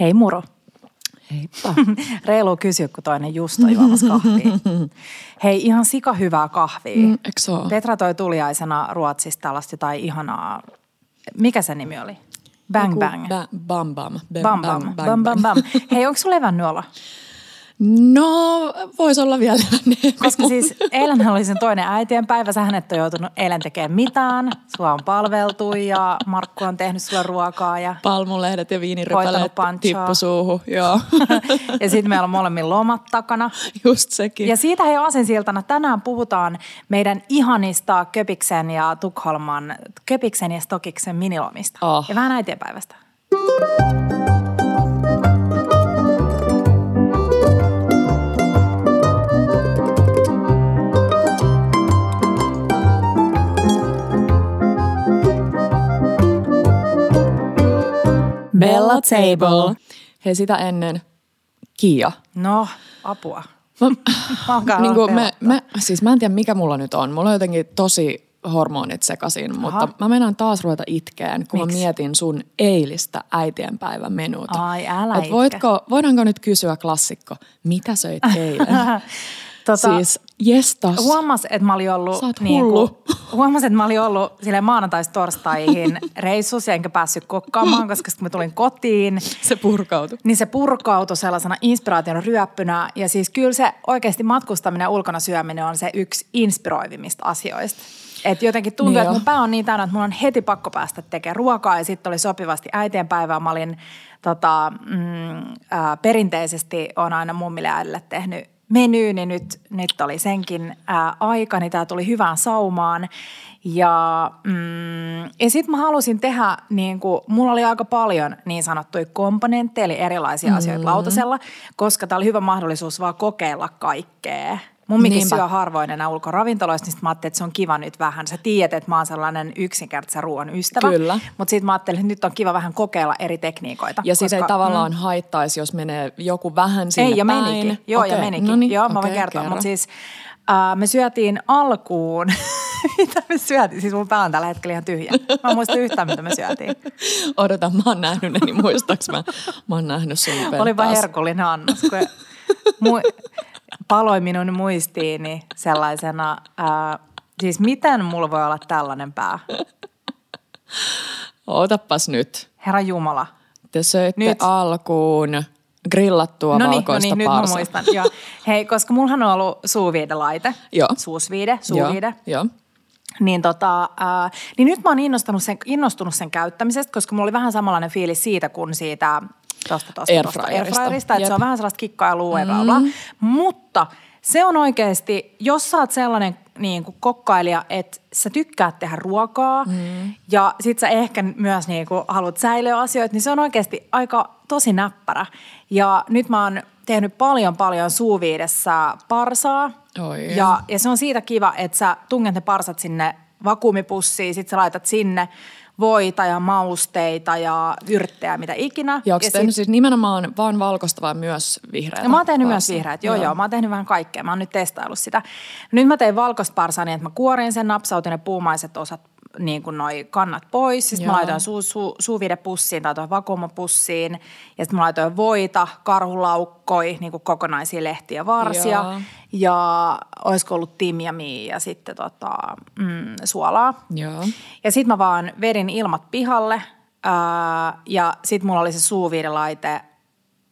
Hei muro. Heippa. Reilu kysyä, kun toinen just on juomassa kahvia. Hei, ihan sika hyvää kahvia. Mm, eikö ole? Petra toi tuliaisena Ruotsista tällaista jotain ihanaa, mikä se nimi oli? Bang Joku bang. Ba- bam bam. Bam Bam bam. Bam bam bam. Hei, onko sulla levännyt olla? No, voisi olla vielä. Koska siis eilen oli sen toinen äitienpäivä, sä et ole joutunut eilen tekemään mitään. Sua on palveltu ja Markku on tehnyt sulle ruokaa ja, Palmulehdet ja viinirypäleet tippu suuhun. Joo, ja sitten meillä on molemmin lomat takana. just sekin. Ja siitä hei asensiltana tänään puhutaan meidän ihanista Köpiksen ja Tukholman, Köpiksen ja Stokiksen minilomista. Oh. Ja vähän äitienpäivästä. Bella Table. Hei, sitä ennen Kia. No, apua. Mä, niin kuin me, me, siis mä en tiedä mikä mulla nyt on. Mulla on jotenkin tosi hormonit sekaisin, mutta mä menen taas ruveta itkeen, kun Miksi? mä mietin sun eilistä äitienpäivän menuta. Ai, älä Et itke. voitko, voidaanko nyt kysyä klassikko, mitä söit eilen? Tota, siis jestas. Huomas, että mä olin ollut, Sä oot niinku, hullu. huomas, että mä olin ollut sille maanantaista torstaihin reissussa, enkä päässyt kokkaamaan, koska kun mä tulin kotiin, Se purkautui. niin se purkautui sellaisena inspiraation ryöppynä. Ja siis kyllä se oikeasti matkustaminen ja ulkona syöminen on se yksi inspiroivimmista asioista. Et jotenkin tuntuu, Niin että mun pää on niin täynnä, että mun on heti pakko päästä tekemään ruokaa. Ja sitten oli sopivasti äitienpäivää. Mä olin tota, mm, ää, perinteisesti on aina mummille ja äidille tehnyt menyy, niin nyt, nyt oli senkin ää, aika, niin tämä tuli hyvään saumaan. Ja, mm, ja sitten mä halusin tehdä, niin kuin, mulla oli aika paljon niin sanottuja komponentteja, eli erilaisia mm. asioita lautasella, koska tämä oli hyvä mahdollisuus vaan kokeilla kaikkea. Mummikin Niinpä. syö harvoin enää ulkoravintoloista, niin mä ajattelin, että se on kiva nyt vähän. Sä tiedät, että mä oon sellainen yksinkertaisen ruoan ystävä. Kyllä. Mutta sitten mä ajattelin, että nyt on kiva vähän kokeilla eri tekniikoita. Ja siis ei koska- tavallaan mm. haittaisi, jos menee joku vähän sinne ei, ja päin. menikin. Joo, Okei, ja menikin. no niin, Joo, mä voin okei, kertoa. Mutta siis äh, me syötiin alkuun, mitä me syötiin? Siis mun pää on tällä hetkellä ihan tyhjä. Mä en muista yhtään, mitä me syötiin. Odota, mä oon nähnyt ne, niin muistaaks mä? Mä oon nähnyt sun Olipa penttaas. herkullinen annos, kun mu- paloi minun muistiini sellaisena, äh, siis miten mulla voi olla tällainen pää? Otapas nyt. Herra Jumala. Te söitte Nyt. alkuun grillattua No niin, no valkoista niin, nyt mä muistan. Joo. Hei, koska mullahan on ollut suuviidelaite. Joo. Suusviide, suuviide. Joo, joo. Niin, tota, ää, niin nyt mä oon innostunut sen, innostunut sen käyttämisestä, koska mulla oli vähän samanlainen fiilis siitä kuin siitä tosta, tosta, tosta Airfryerista. airfryerista, että se on vähän sellaista kikkailua ja bla bla. Mutta se on oikeasti, jos sä oot sellainen niin kuin kokkailija, että sä tykkäät tehdä ruokaa mm. ja sit sä ehkä myös niin kuin haluat säilyä asioita, niin se on oikeasti aika tosi näppärä. Ja nyt mä oon tehnyt paljon paljon suuviidessä parsaa. Oi. Ja, ja se on siitä kiva, että sä tunget ne parsat sinne vakuumipussiin, sit sä laitat sinne voita ja mausteita ja yrttejä, mitä ikinä. Ja onko tehnyt siis nimenomaan vaan valkoista vai myös vihreätä? ja mä oon tehnyt myös vihreät, joo, joo joo, mä oon tehnyt vähän kaikkea, mä oon nyt testaillut sitä. Nyt mä tein valkoista parsaa niin, että mä kuorin sen, napsautin ne puumaiset osat, niin kuin noi kannat pois. Sitten mä Joo. laitoin suu, suu, suuvidepussiin tai tuohon vakuumapussiin. Ja sitten mä laitoin voita, karhulaukkoi, niin kuin kokonaisia lehtiä varsia. Joo. Ja olisiko ollut timjamia ja sitten tota, mm, suolaa. Joo. Ja sitten mä vaan vedin ilmat pihalle ää, ja sitten mulla oli se suuviidelaite,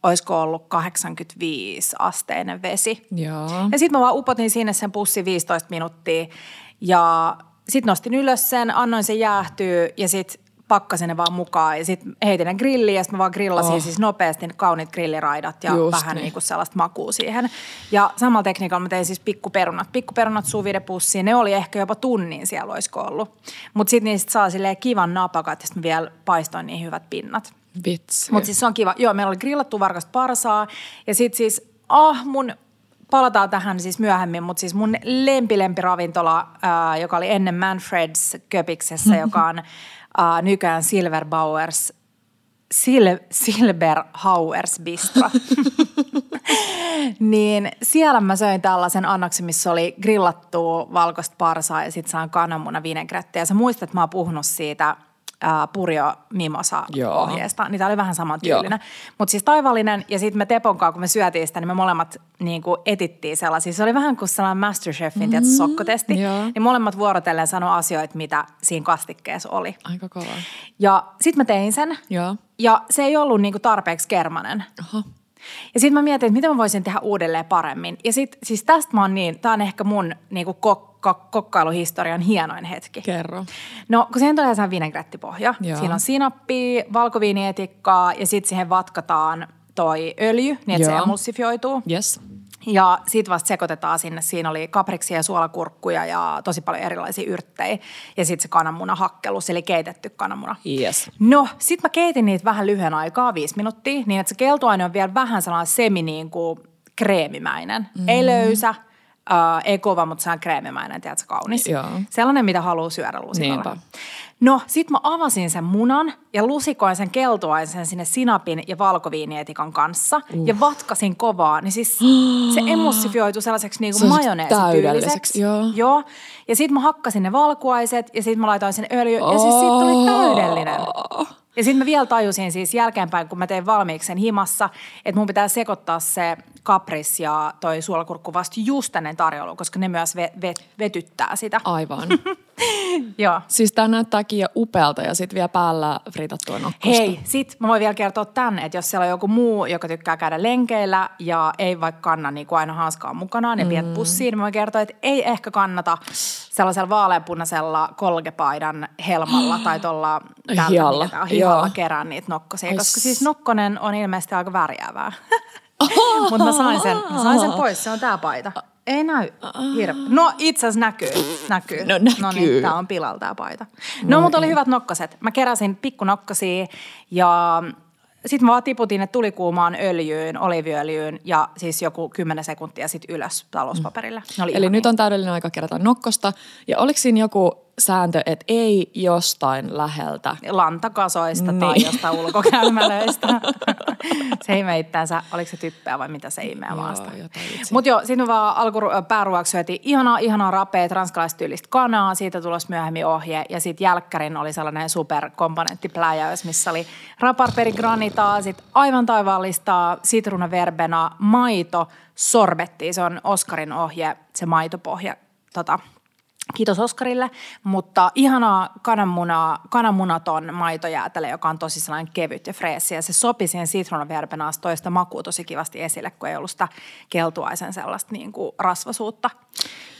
olisiko ollut 85 asteinen vesi. Joo. Ja sitten mä vaan upotin sinne sen pussin 15 minuuttia ja sitten nostin ylös sen, annoin sen jäähtyä ja sitten pakkasin ne vaan mukaan ja sitten heitin ne grilliin ja sitten mä vaan grillasin Oh. siis nopeasti kauniit grilliraidat ja Just vähän niin. niin kuin sellaista makua siihen. Ja samalla tekniikalla mä tein siis pikkuperunat. Pikkuperunat suvidepussiin, ne oli ehkä jopa tunnin siellä olisiko ollut. Mutta sitten niistä saa silleen kivan napakat ja sitten mä vielä paistoin niin hyvät pinnat. Vitsi. Mutta siis se on kiva. Joo, meillä oli grillattu varkasta parsaa ja sitten siis, ah mun, palataan tähän siis myöhemmin, mutta siis mun lempi-lempiravintola, ää, joka oli ennen Manfred's Köpiksessä, joka on ää, nykyään Silverbauers, Sil, Silberhauers Bistro. niin siellä mä söin tällaisen annoksen, missä oli grillattua valkoista parsaa ja sitten saan kananmuna vinegrettiä. Ja sä muistat, että mä oon puhunut siitä ää, Purio Mimosa Joo. ohjeesta, niin tämä oli vähän samantyylinen. Mutta siis taivallinen ja sitten me Tepon kanssa, kun me syötiin sitä, niin me molemmat niin kuin etittiin sellaisia. Se oli vähän kuin sellainen Masterchefin mm, sokkotesti. joo. Niin molemmat vuorotellen sanoi asioita, mitä siinä kastikkeessa oli. Aika kova. Ja sitten mä tein sen. Joo. Ja se ei ollut niinku tarpeeksi kermanen. Aha. Ja sitten mä mietin, että miten mä voisin tehdä uudelleen paremmin. Ja sitten siis tästä mä oon niin, tää on ehkä mun niinku kokka, kokkailuhistorian hienoin hetki. Kerro. No, kun siihen tulee sehän vinegrettipohja. Joo. Siinä on sinappia, valkoviinietikkaa ja sitten siihen vatkataan toi öljy, niin että se Joo. emulsifioituu. Yes. Ja siitä vasta sekoitetaan sinne. Siinä oli kapriksia ja suolakurkkuja ja tosi paljon erilaisia yrttejä. Ja sitten se kananmunahakkellus, eli keitetty kananmuna. Yes. No, sit mä keitin niitä vähän lyhyen aikaa, viisi minuuttia, niin että se keltuaine on vielä vähän sellainen semi niin kuin kreemimäinen. Mm. Ei löysä, äh, ei kova, mutta se on kreemimäinen, tiedätkö, kaunis. Joo. Sellainen, mitä haluaa syödä lusikalla. Niinpä. No, sit mä avasin sen munan ja lusikoin sen keltuaisen sinne sinapin ja valkoviinietikan kanssa uh. ja vatkasin kovaa. Niin siis se emulsifioitu sellaiseksi niinku Sellaiseksi majoneesityyliseksi. täydelliseksi, joo. Joo. Ja sit mä hakkasin ne valkuaiset ja sit mä laitoin sen öljyn ja siis siitä tuli täydellinen. Ja sitten mä vielä tajusin siis jälkeenpäin, kun mä tein valmiiksi sen himassa, että mun pitää sekoittaa se kapris ja toi suolakurkku vasta just ennen tarjoulua, koska ne myös ve- ve- vetyttää sitä. Aivan. Joo. siis tää näyttääkin jo upealta ja sitten vielä päällä fritattua nokkosta. Hei, sit mä voin vielä kertoa tämän, että jos siellä on joku muu, joka tykkää käydä lenkeillä ja ei vaikka kanna niin kuin aina hanskaa mukanaan ja piet pussiin, niin mä voin kertoa, että ei ehkä kannata sellaisella vaaleanpunaisella kolgepaidan helmalla tai tuolla Hihalla, hihalla joo. kerää niitä nokkosia, Ai koska siis nokkonen on ilmeisesti aika värjäävää. Mutta mä sain sen, mä sain sen pois, se on tää paita. Ei näy hirveä. No itse asiassa näkyy. näkyy. No näkyy. No niin, tää on pilalla tää paita. No, mutta oli hyvät nokkaset. Mä keräsin pikkunokkasia ja sitten mä vaan tiputin ne tulikuumaan öljyyn, oliiviöljyyn ja siis joku 10 sekuntia sitten ylös talouspaperille. Eli nyt on täydellinen aika kerätä nokkosta. Ja oliko siinä joku sääntö, että ei jostain läheltä? lantakasoista niin. tai jostain ulkokäymälöistä. se imee itseänsä, oliko se typpeä vai mitä se imee Joo, maasta. Mutta joo, me vaan alku pääruoaksi syötiin ihanaa, ihanaa rapeet, ranskalaistyylistä kanaa, siitä tulos myöhemmin ohje. Ja sitten jälkkärin oli sellainen superkomponenttipläjäys, missä oli raparperi granitaa, sitten aivan taivaallista sitruunaverbena, maito, sorbetti, se on Oskarin ohje, se maitopohja, tota, Kiitos Oskarille, mutta ihanaa kananmunaa, kananmunaton maitojäätelö, joka on tosi sellainen kevyt ja freesi. Ja se sopi siihen sitruunaverbenaasta toista makua tosi kivasti esille, kun ei ollut sitä keltuaisen sellaista niin kuin rasvasuutta.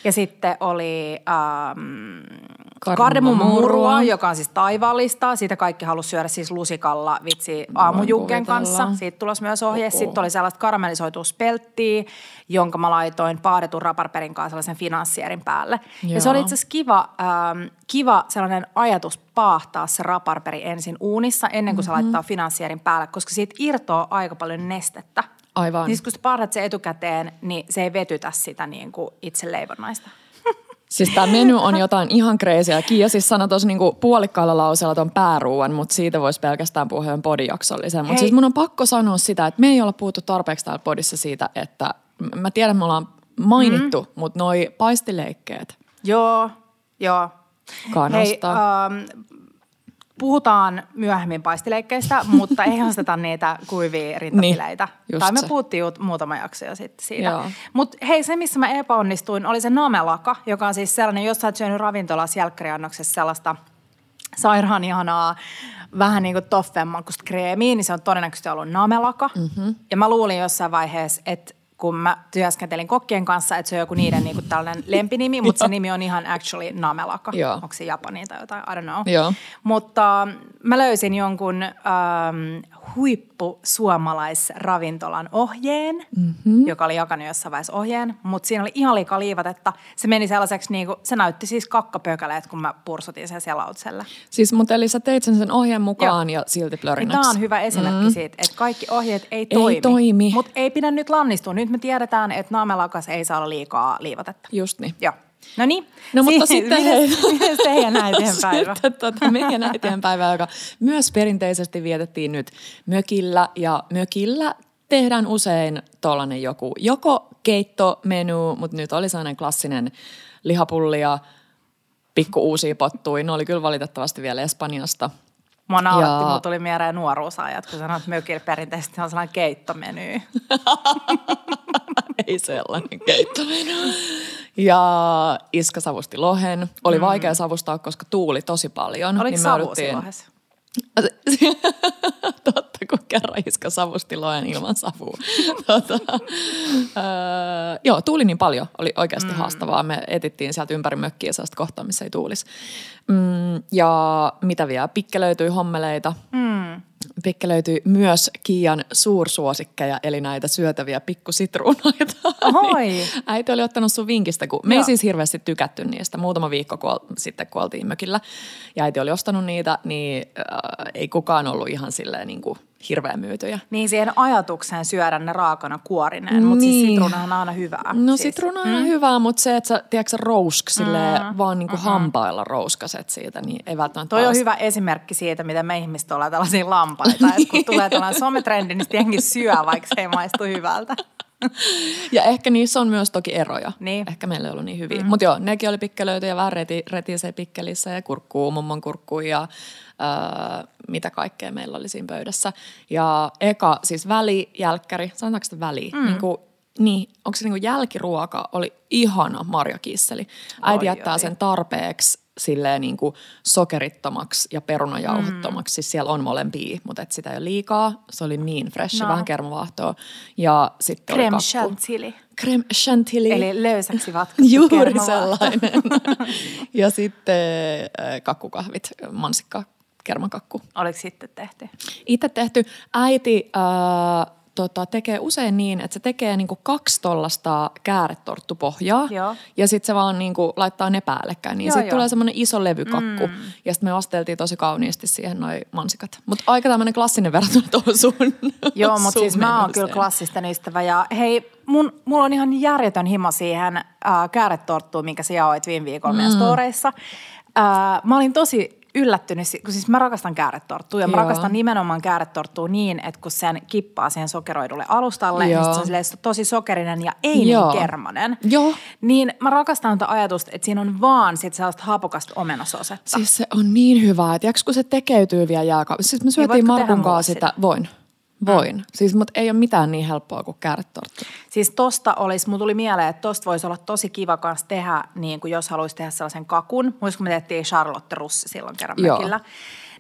Ja sitten oli ähm, kardemummamurua, Kardemummamurua. joka on siis taivaallista. Siitä kaikki halusi syödä siis lusikalla vitsi kuvitella. kanssa. Siitä tulos myös ohje. Oho. Sitten oli sellaista karamellisoitua spelttiä, jonka mä laitoin paadetun raparperin kanssa sellaisen finanssierin päälle. Ja se Joo. oli itse asiassa kiva, ähm, kiva sellainen ajatus paahtaa se raparperi ensin uunissa ennen kuin mm-hmm. se laittaa finanssierin päälle, koska siitä irtoaa aika paljon nestettä. Aivan. Sit kun sä paahdat se etukäteen, niin se ei vetytä sitä niin kuin itse leivonnaista. Siis tämä menu on jotain ihan kreisiä. Kiia siis sanoi tuossa niinku puolikkaalla lauseella ton pääruuan, mutta siitä voisi pelkästään puhua ihan podijaksolliseen. Mutta siis mun on pakko sanoa sitä, että me ei olla puhuttu tarpeeksi täällä podissa siitä, että mä tiedän, me ollaan mainittu, mm. mutta noi paistileikkeet Joo, joo. kanasta. Hei, ähm, puhutaan myöhemmin paistileikkeistä, mutta ei osteta niitä kuivia rintapileitä. Niin, tai me se. puhuttiin ju- muutama jakso jo sitten siitä. Mutta hei, se missä mä epäonnistuin oli se namelaka, joka on siis sellainen, jos sä oot syönyt ravintolassa jälkkäriannoksessa sellaista sairaan ihanaa, vähän niin kuin makusta kreemiä, niin se on todennäköisesti ollut namelaka. Mm-hmm. Ja mä luulin jossain vaiheessa, että kun mä työskentelin kokkien kanssa, että se on joku niiden niin kuin tällainen lempinimi, mutta se nimi on ihan actually namelaka. Joo. Onko se Japani tai jotain, I don't know. Joo. Mutta ähm, mä löysin jonkun ähm, huippusuomalaisravintolan ohjeen, mm-hmm. joka oli jakanut jossain vaiheessa ohjeen, mutta siinä oli ihan liikaa liivatetta. Se meni sellaiseksi, niin kuin, se näytti siis kakkapökäleet, kun mä pursutin sen selautselle. Siis, mutta eli sä teit sen sen ohjeen mukaan ja silti plörinäksi. Tämä on hyvä esimerkki mm. siitä, että kaikki ohjeet ei toimi. toimi. Mutta ei pidä nyt lannistua. Nyt me tiedetään, että naamelakas ei saa olla liikaa liivatetta. Just niin. Joo. No niin. No mutta Si- sitten hei. teidän äitien päivä? Sitten tota, meidän äitien päivä, joka myös perinteisesti vietettiin nyt mökillä. Ja mökillä tehdään usein tuollainen joku, joko keittomenu, mutta nyt oli sellainen klassinen lihapulli ja pikku uusia pottuja. Ne oli kyllä valitettavasti vielä Espanjasta. Mua nauratti, mulla tuli mieleen nuoruusajat, kun sanoit, että mökillä perinteisesti on sellainen keittomeny. Ei sellainen keitto. Ja Iska savusti lohen. Oli vaikea savustaa, koska tuuli tosi paljon. Mm. Oliko niin savu silloin? Totta, kun kerran Iska savusti loen ilman savua. tota, öö, joo, tuuli niin paljon. Oli oikeasti mm. haastavaa. Me etittiin sieltä ympäri mökkiä sellaista kohtaa, missä ei tuulisi. Mm, ja mitä vielä? Pikke löytyi hommeleita. Mm. Pikke löytyi myös Kiian suursuosikkeja, eli näitä syötäviä pikkusitruunoita. Ohoi. Niin äiti oli ottanut sun vinkistä, kun me ei siis hirveästi tykätty niistä. Muutama viikko kun sitten, kun oltiin mökillä ja äiti oli ostanut niitä, niin äh, ei kukaan ollut ihan silleen niin kuin hirveän myytyjä. Niin siihen ajatukseen syödä ne raakana kuorineen, mutta siis Niin. sitruunahan on aina hyvää. No siis. sitruuna on mm. hyvää, mutta se, että sä, tiedätkö, sä rousk silleen, mm. vaan niin kuin hampailla rouskaset siitä, niin ei välttämättä Toi on hyvä esimerkki siitä, miten me ihmiset ollaan tällaisia lampaita. että kun tulee tällainen sometrendi, niin sitten syö, vaikka se ei maistu hyvältä. Ja ehkä niissä on myös toki eroja. Niin. Ehkä meillä ei ollut niin hyviä. Mm. Mutta joo, nekin oli pikkelöitä ja vähän reti, retisee pikkelissä ja kurkkuu, mummon kurkkuu ja öö, mitä kaikkea meillä oli siinä pöydässä. Ja eka, siis välijälkkäri, sanotaanko sitä väli? Mm. Niin, kuin, niin, onko se niin kuin jälkiruoka, oli ihana marjakisseli. Äiti Oi, jättää sen tarpeeksi silleen niin kuin sokerittomaksi ja perunajauhottomaksi. Mm. Siis siellä on molempia, mutta et sitä ei ole liikaa. Se oli niin fresh, No. vähän kermavaahtoa. Ja sitten Creme chantilly. Creme chantilly. Eli löysäksi vatkattu Juuri sellainen. ja sitten äh, kakkukahvit, mansikka, kermakakku. Oliko sitten tehty? Itse tehty. Äiti äh, tota, tekee usein niin, että se tekee niinku kaksi tollasta kääretorttupohjaa. Joo. Ja sitten se vaan niinku laittaa ne päällekkäin. Niin sitten tulee semmoinen iso levykakku. Mm. Ja sitten me asteltiin tosi kauniisti siihen noi mansikat. Mutta aika tämmöinen klassinen verrattuna tuohon sun Joo, mutta siis mä oon kyllä klassisten ystävä. Ja hei, mun, mulla on ihan järjetön himo siihen äh, kääretorttuun, minkä sä jaoit viime viikolla mm. meidän storeissa. Äh, mä olin tosi yllättynyt, kun siis mä rakastan kääretorttua ja mä Joo. rakastan nimenomaan kääretorttua niin, että kun sen kippaa siihen sokeroidulle alustalle, Joo. niin se on tosi sokerinen ja ei Joo. niin kermanen. Joo. Niin mä rakastan tätä ajatusta, että siinä on vaan sit sellaista hapokasta omenasosetta. Siis se on niin hyvä, että jaks kun se tekeytyy vielä jääkaapissa. Siis me syötiin voitko tehdä Markun kanssa sitä. sitä? Voin. Voin. Mm. Siis, mutta ei ole mitään niin helppoa kuin kääretorttu. Siis tosta olisi, mulla tuli mieleen, että tosta voisi olla tosi kiva kanssa tehdä, niin kuin jos haluaisi tehdä sellaisen kakun. Muistatko, kun me tehtiin Charlotte Russi silloin kerran Joo. mökillä.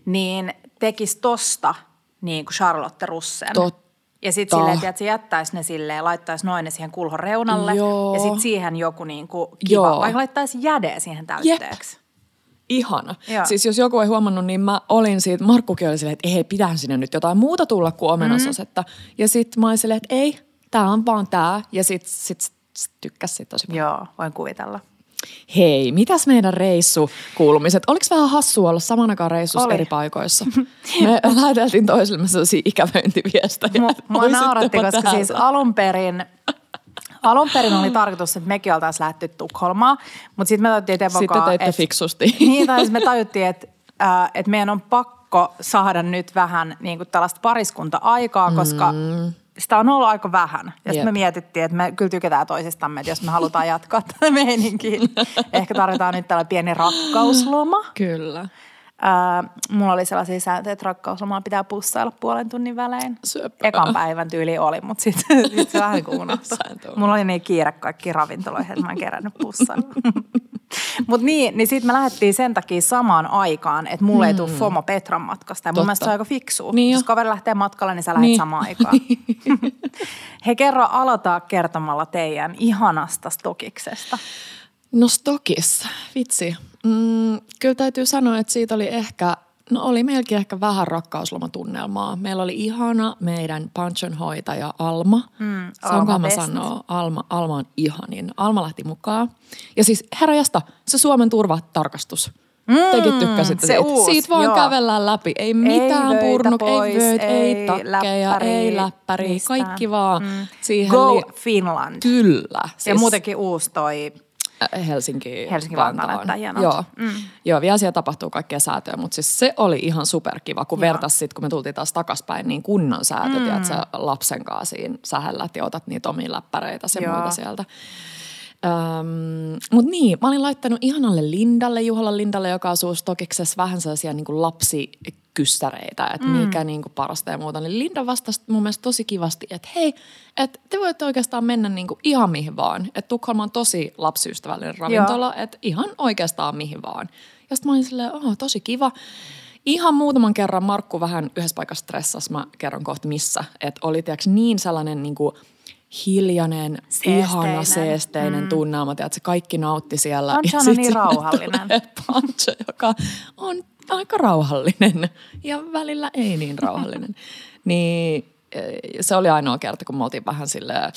Niin tekisi tosta niin kuin Charlotte Russen. Totta. Ja sitten silleen, että se jättäisi ne silleen, laittaisi noin ne siihen kulhon reunalle. Joo. Ja sitten siihen joku niin kuin kiva, Joo. vaikka laittaisi jäde siihen täytteeksi. Ihana. Joo. Siis jos joku ei huomannut, niin mä olin siitä, Markkukin oli silleen, että ei, pitää sinne nyt jotain muuta tulla kuin omenasosetta. Mm. Ja sitten mä olin silleen, että ei, tää on vaan tää. Ja sit, sit, sit tykkäs siitä tosi paljon. Joo, voin kuvitella. Hei, mitäs meidän reissukuulumiset? Oliko vähän hassua olla saman aikaan reissussa Oli. eri paikoissa? Me läheteltiin toisillemme sellaisia ikävöintiviestejä. Mua, mua nauratti, koska täältä? siis alun perin, alun perin oli tarkoitus, että mekin oltaisiin lähdetty Tukholmaan, mutta sitten me tajuttiin Tepon Sitten teitte että- fiksusti. Niin, tai siis me tajuttiin, että, äh, että meidän on pakko saada nyt vähän niin kuin tällaista pariskunta-aikaa, koska mm. sitä on ollut aika vähän. Ja sitten me mietittiin, että me kyllä tykätään toisistamme, että jos me halutaan jatkaa tätä meininkiä, niin ehkä tarvitaan nyt tällainen pieni rakkausloma. Kyllä. Ää, mulla oli sellaisia sääntöjä, että rakkauslomaa pitää pussailla puolen tunnin välein. Söpö. Ekan päivän tyyli oli, mutta sitten sit se vähän unohtui. Mulla oli niin kiire kaikki ravintoloihin, että mä en kerännyt pussailla. mutta niin, niin sitten me lähdettiin sen takia samaan aikaan, että mulle ei tule FOMO Petran matkasta. Ja mun Totta. mielestä se on aika fiksua. Niin Jos jo. kaveri lähtee matkalle, niin sä lähdet Niin. samaan aikaan. He kerro aloittaa kertomalla teidän ihanasta stokiksesta. No stokissa, vitsi. Mm, kyllä täytyy sanoa, että siitä oli ehkä, no oli meilläkin ehkä vähän rakkauslomatunnelmaa. Meillä oli ihana meidän panchonhoitaja Alma. Mm, Alma Saanko mä best. sanoa? Alma, Alma on ihanin. Alma lähti mukaan. Ja siis herrajasta, se Suomen turvatarkastus. Mm, Tekin tykkäsitte se siitä. uusi, siitä vaan joo. kävellään läpi. Ei mitään vöitä purnuk, pois, ei vöit, ei, ei takkeja, läppäriä, ei läppäriä. mistään. Kaikki vaan Mm. siihen. Go li- Finland. Kyllä. Ja muutenkin uusi toi Helsinki, Helsinki Vantaa näyttää hienolta. Joo. Mm. Joo, vielä siellä tapahtuu kaikkea säätöä, mutta siis se oli ihan superkiva, kun vertas sit, kun me tultiin taas takaspäin, niin kunnon säätöt, mm. että sä lapsen kanssa siinä sähellät ja otat niitä omia läppäreitä ja Joo. muita sieltä. Öm, mutta niin, mä olin laittanut ihanalle Lindalle, Juholan Lindalle, joka asuu Stokiksessa, vähän sellaisia niin kuin lapsi kyssäreitä, että mikä niin kuin parasta ja muuta. Niin Linda vastasi mun mielestä tosi kivasti, että hei, että te voitte oikeastaan mennä niin kuin ihan mihin vaan. Että Tukholma on tosi lapsiystävällinen ravintola, että ihan oikeastaan mihin vaan. Ja sitten mä olin silleen, oh, tosi kiva. Ihan muutaman kerran Markku vähän yhdessä paikassa stressasi, mä kerron kohta missä. Että oli tiiäks, niin sellainen niin kuin hiljainen, Seesteinen. ihana, seesteinen mm. tunnelma. Että se kaikki nautti siellä. Pancho Ja on niin rauhallinen. Pancho, joka on aika rauhallinen ja välillä ei niin rauhallinen. niin eh, se oli ainoa kerta, kun me oltiin vähän silleen,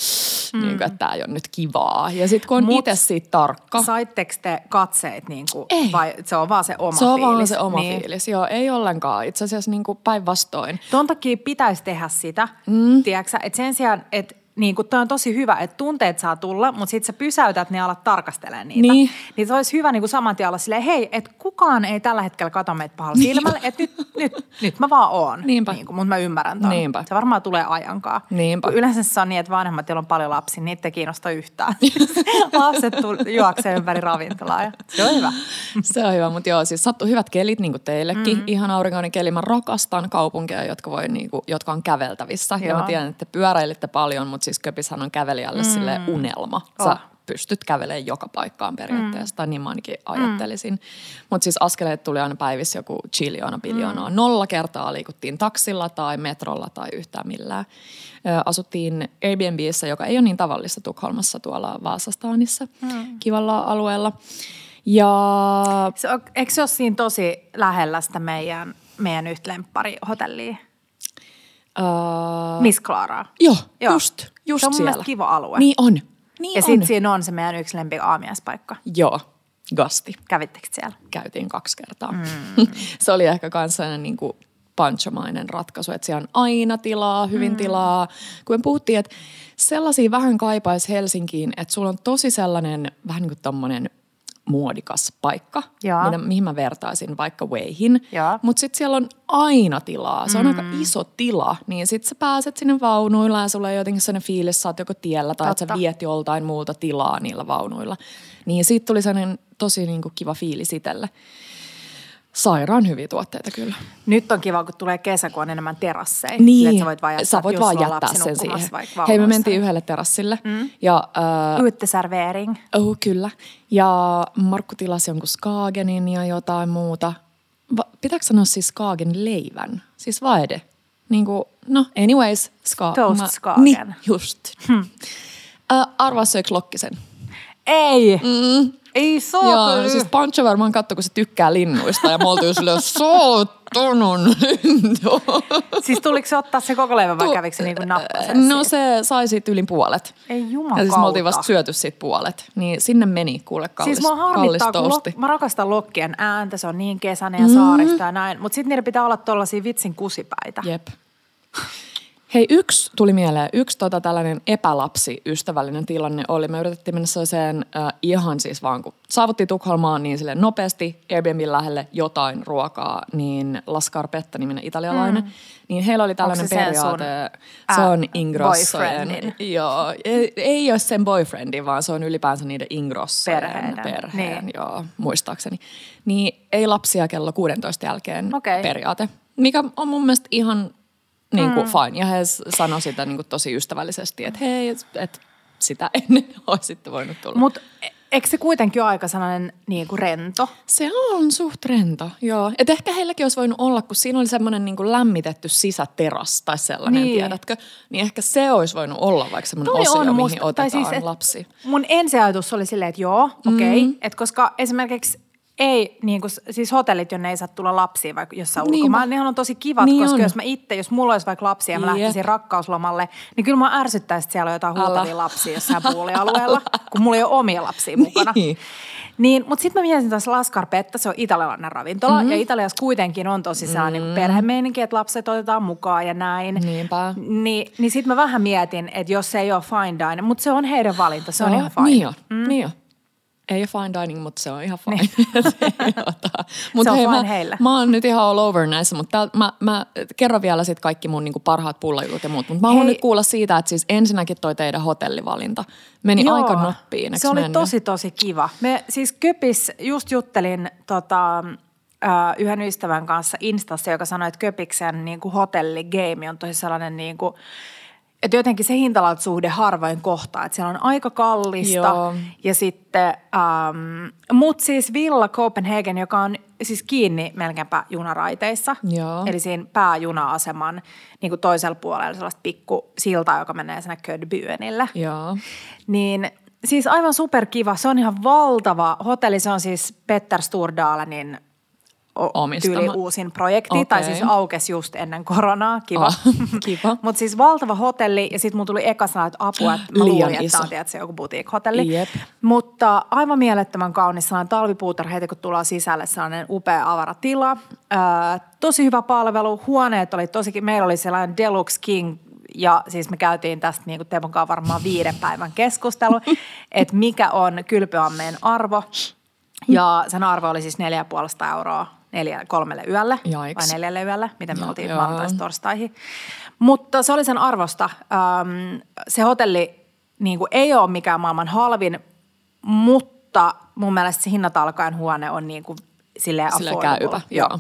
mm. niin kuin, että tämä ei ole nyt kivaa. Ja sitten kun on itse siitä tarkka. Saitteko te katseet niin kuin, Ei. vai se on vaan se oma se on fiilis? vaan se oma niin. fiilis. Joo, ei ollenkaan. Itse asiassa niin kuin päinvastoin. Ton takia pitäisi tehdä sitä, mm. tiedätkö, että sen sijaan, että niin kuin toi on tosi hyvä, että tunteet saa tulla, mutta sitten sä pysäytät ne ja alat tarkastelemaan niitä. Niin. Niin se olisi hyvä niin kuin saman tien olla silleen, hei, että kukaan ei tällä hetkellä kato meitä pahalla silmällä, että nyt, nyt, nyt mä vaan oon. Niinpä. Niin kuin, mutta mä ymmärrän ton. Niinpä. Se varmaan tulee ajankaan. Niinpä. Kun yleensä se on niin, että vanhemmat, joilla on paljon lapsia, niitä ei kiinnosta yhtään. Lapset juoksee ympäri ravintolaa ja se on hyvä. Se on hyvä, mutta joo, siis sattui hyvät kelit niin kuin teillekin. Mm. Ihan aurinkoinen keli. Mä rakastan kaupunkeja, jotka, voi, niin kuin, jotka on käveltävissä. Joo. Ja mä tiedän, että te pyöräilitte paljon, mutta siis Köpishän on kävelijälle mm. sille unelma. Sä Oh. pystyt kävelemään joka paikkaan periaatteessa, mm. tai niin mä ainakin ajattelisin. Mm. Mutta siis askeleet tuli aina päivissä joku chiljoona, biljoonaa. Mm. Nolla kertaa liikuttiin taksilla tai metrolla tai yhtään millään. Asuttiin Airbnbissä, joka ei ole niin tavallista Tukholmassa tuolla Vaasastaanissa, mm. kivalla alueella. Ja Se on, eikö se ole siinä tosi lähellä sitä meidän, meidän yhtä lempparihotellia? Uh, Miss Claraa. joo, Joo. just, just Se on siellä. kiva alue. Niin on, niin ja sitten siinä on se meidän yksi lempi aamiaispaikka. Joo, Gasti. Kävittekö siellä? Käytiin kaksi kertaa. Mm. se oli ehkä kans niin kuin panchomainen ratkaisu, että siellä on aina tilaa, hyvin mm. tilaa. Kun me puhuttiin, että sellaisia vähän kaipaisi Helsinkiin, että sulla on tosi sellainen vähän niin kuin tommonen muodikas paikka, mitä, mihin mä vertaisin vaikka. Joo. Mutta sitten siellä on aina tilaa. Se on mm. aika iso tila, niin sitten sä pääset sinne vaunuilla ja sulla on jotenkin sellainen fiilis, sä oot joko tiellä tai että sä viet joltain muulta tilaa niillä vaunuilla. Niin siitä tuli sellainen tosi niin kuin kiva fiilis itselle. Sairaan hyviä tuotteita kyllä. Nyt on kiva, kun tulee kesä, kun on enemmän terasseja. Niin, sä voit vaan jättää, sä voit vaan jättää sen siihen. Hei, me mentiin yhdelle terassille mm. ja äh, oh, kyllä. Ja Markku tilasi jonkun Skagenin ja jotain muuta. Va, pitääkö sanoa siis Skagen leivän? Siis vaede. Niin kuin, no anyways. Ska, Toast mä- Skagen. Niin, just. Hmm. Äh, arvaa? Ei! Mm. Ei saa Joo, siis Pancho varmaan katsoi, kun se tykkää linnuista ja me oltiin silleen, sootonun lintu. Siis tuliko se ottaa se koko leivä vai kävikö se niin kuin nappasessa? No se sai siitä yli puolet. Ei Ja siis me oltiin vasta syöty siitä puolet. Niin sinne meni kuule kallis, Siis mua kallis harmittaa, tousti. lok, mä rakastan lokkien ääntä, se on niin kesäinen ja saarista ja näin. Mutta sitten niiden pitää olla tollaisia vitsin kusipäitä. Jep. Hei, yksi tuli mieleen. Yksi tota, tällainen epälapsi ystävällinen tilanne oli. Me yritettiin mennä sellaiseen äh, ihan siis vaan, kun saavuttiin Tukholmaan niin sille nopeasti Airbnbin lähelle jotain ruokaa, niin La Scarpetta-niminen italialainen. Mm. Niin heillä oli tällainen se periaate. sun, se on Ingrossojen. Joo, ei, ei ole sen boyfriendin, vaan se on ylipäänsä niiden Ingrossojen Perheiden, perheen, niin. joo, muistaakseni. Niin ei lapsia kello 16 jälkeen Okei. periaate, mikä on mun mielestä ihan niin kuin mm. fine. Ja he sanoi sitä niin kuin tosi ystävällisesti, että hei, et, et sitä ennen olisitte voinut tulla. Mutta eikö se kuitenkin ole aika sellainen niin kuin rento? se on suht rento, joo. Et ehkä heilläkin olisi voinut olla, kun siinä oli semmoinen niin kuin lämmitetty sisäteras tai sellainen, Niin. tiedätkö? Niin ehkä se olisi voinut olla vaikka semmoinen Toi osio, on mihin musta- tai otetaan siis, siis, lapsi. Mun ensiajatus oli silleen, että joo, okei. Okay. Et koska esimerkiksi ei, niin kuin, siis hotellit, jonne ei saa tulla lapsia vaikka jossain Niinpä. ulkomailla, nehän on tosi kivat, Niin koska on. jos mä itse, jos mulla olisi vaikka lapsia ja mä Jep. lähtisin rakkauslomalle, niin kyllä mä ärsyttäisi, että siellä on jotain huutavia lapsia jossain puulialueella, kun mulla ei ole omia lapsia mukana. Niin. Niin, mutta sitten mä mietin taas La Scarpetta, se on italialainen ravintola, Mhm. mm-hmm. ja Italiassa kuitenkin on tosi sellainen mm-hmm. perhemeininki, että lapset otetaan mukaan ja näin. Niinpä. Niin, niin sitten mä vähän mietin, että jos se ei ole fine dining, mutta se on heidän valinta, se on Joo, ihan fine. Niin on, mm. niin on. Ei ole fine dining, mutta se on ihan fine. Mut Se on hei, fine mä, heille. Mä oon nyt ihan all over näissä, mutta mä, mä kerron vielä sit kaikki mun niinku parhaat pullajutut ja muut. Mutta mä haluan nyt kuulla siitä, että siis ensinnäkin toi teidän hotellivalinta meni Joo, aika noppiin. Se oli tosi, tosi kiva. Me siis Köpis, just juttelin tota, yhden ystävän kanssa Instassa, joka sanoi, että Köpiksen niin kuin hotelligame on tosi sellainen niin kuin, että jotenkin se hintalaatusuhde harvoin kohtaa, että siellä on aika kallista Joo. ja sitten, ähm, mutta siis Villa Copenhagen, joka on siis kiinni melkeinpä junaraiteissa, Joo. eli siinä pääjuna-aseman niin kuin toisella puolella sellaista pikku siltaa, joka menee sinne Ködbyönille. Joo. Niin siis aivan superkiva. Se on ihan valtava hotelli. Se on siis Petter Sturdalenin o- Omistama. tyyli uusin projekti. Okei. Tai siis aukesi just ennen koronaa. Kiva. Ah, kiva. Mutta siis valtava hotelli ja sitten mun tuli eka sana, että apua, että mä Liian luulin, iso. että tämä on se joku boutique-hotelli. Jep. Mutta aivan mielettömän kaunis sellainen talvipuutar heti, kun tullaan sisälle, sellainen upea avaratila. Öö, tosi hyvä palvelu, huoneet oli tosikin, meillä oli sellainen Deluxe King ja siis me käytiin tästä niin kuin Teemun kanssa varmaan viiden päivän keskustelu, että mikä on kylpyammeen arvo. Ja sen arvo oli siis neljä ja puolesta euroa neljä, kolmelle yölle Jaiks. vai neljälle yölle, miten me Joo, oltiin joo. maanantaista torstaihin. Mutta se oli sen arvosta. Ähm, se hotelli niin kuin ei ole mikään maailman halvin, mutta mun mielestä se hinnat alkaen huone on niin kuin silleen affordable. käypä, joo.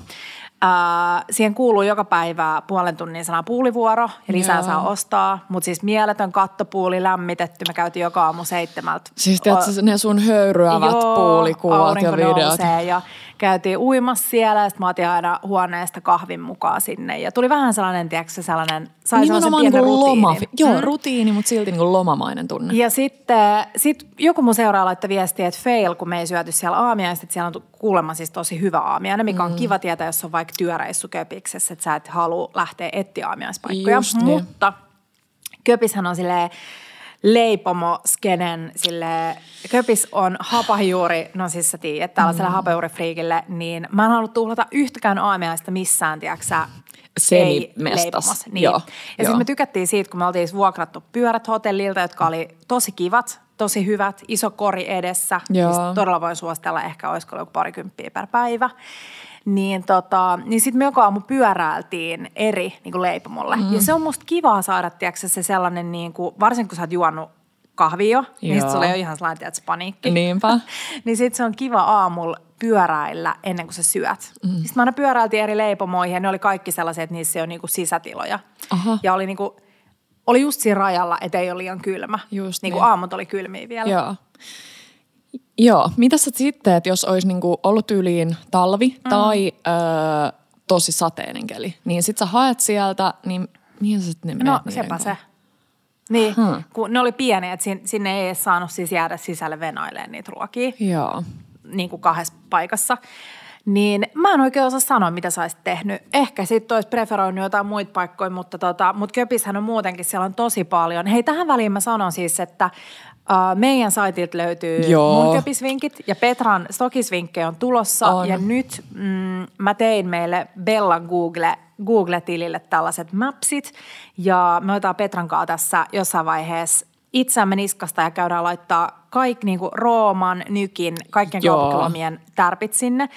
Äh, siihen kuuluu joka päivä puolen tunnin sana puulivuoro ja lisää Joo. saa ostaa. Mutta siis mieletön kattopuuli lämmitetty. Me käytiin joka aamu seitsemältä. Siis tiedätkö, ne sun höyryävät puulikuvat ja videot. nousee ja käytiin uimassa siellä ja sitten mä otin aina huoneesta kahvin mukaan sinne. Ja tuli vähän sellainen, tiedätkö, sellainen, sai sellaisen Nimenomaan pienen niin loma, rutiinin. joo, Mm. rutiini, mutta silti niin kuin lomamainen tunne. Ja sitten sit joku mun seuraaja laittoi viestiä, että fail, kun me ei syöty siellä aamiaista, että siellä on kuulemma siis tosi hyvä aamiainen, mikä on kiva tietää, jos on vaikka työreissu Köpiksessä, että sä et halua lähteä etsiä aamiaispaikkoja. Just niin. Mutta Köpishän on silleen leipomo skenen sille Köpis on hapajuuri, no siis sä tiedät, tällaiselle mm. hapajuurifriikille, niin mä en halua tuhlata yhtäkään aamiaista missään, tiedäksä, Semimestas. leipomassa. Niin. Joo, ja sitten me tykättiin siitä, kun me oltiin vuokrattu pyörät hotellilta, jotka oli tosi kivat, tosi hyvät, iso kori edessä. Joo. Siis todella voin suositella, ehkä olisiko ollut joku parikymppiä per päivä. Niin, tota, niin sitten me joka aamu pyöräiltiin eri niin kuin leipomolle. Mm. Ja se on musta kivaa saada, tiedätkö, se sellainen, niin kuin, varsinkin kun sä oot juonut kahvia jo, niin sit Joo. sulla ei ole ihan sellainen, tiedätkö, paniikki. Niinpä. niin sitten se on kiva aamulla pyöräillä ennen kuin sä syöt. Mm. Sitten mä aina pyöräiltiin eri leipomoihin ja ne oli kaikki sellaisia, että niissä ei ole niinku sisätiloja. Aha. Ja oli, niinku, oli just siinä rajalla, että ei ole liian kylmä. Just niinku niin. aamut oli kylmiä vielä. Joo. Joo, mitä sä sitten, että jos olisi niinku ollut yliin talvi mm. tai ö, tosi sateinen keli, niin sit sä haet sieltä, niin mihin sä sitten No sepä kanssa? se. Niin, Hmm. kun ne oli pieniä, että sin- sinne ei edes saanut siis jäädä sisälle venailemaan niitä ruokia. Joo. niin kuin kahdessa paikassa. Niin mä en oikein osaa sanoa, mitä sä olisit tehnyt. Ehkä sitten olisi preferoinut jotain muita paikkoja, mutta tota, mut Köpishän on muutenkin, siellä on tosi paljon. Hei, tähän väliin mä sanon siis, että Uh, meidän saitilta löytyy Joo. mun köpisvinkit ja Petran stokisvinkkejä on tulossa. On. Ja nyt mm, mä tein meille Bellan Google, Google-tilille tällaiset mapsit. Ja me otetaan Petran kanssa tässä jossain vaiheessa itseämme niskasta ja käydään laittaa kaikki niin kuin Rooman, Nykin, kaikkien Joo. kaupunkilomien tärpit sinne.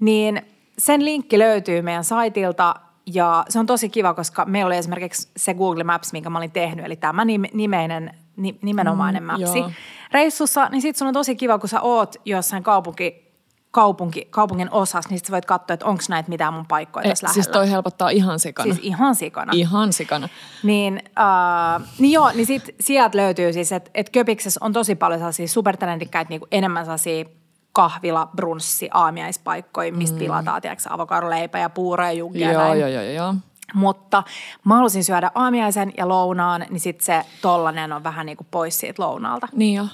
Niin sen linkki löytyy meidän saitilta ja se on tosi kiva, koska meillä oli esimerkiksi se Google Maps, minkä mä olin tehnyt, eli tämä nim- nimeinen, ni- nimenomainen Mm, reissussa, niin sitten sun on tosi kiva, kun sä oot jossain kaupunki, kaupunki, kaupungin osassa, niin sit sä voit katsoa, että onko näitä mitään mun paikkoja E, tässä siis lähellä. toi helpottaa ihan sikana. siis ihan sikana. Ihan sikana. Niin, äh, niin joo, niin sit sieltä löytyy siis, että et Köpiksessä on tosi paljon sellaisia supertrendikkäitä, niin enemmän sellaisia kahvila, brunssi, aamiaispaikkoja, mistä mm. tilataan, tiedätkö, avokadoleipä ja puuro ja juggia Joo, joo, joo, joo. Mutta mä halusin syödä aamiaisen ja lounaan, niin sitten se tollanen on vähän niin kuin pois siitä lounaalta. Niin jo.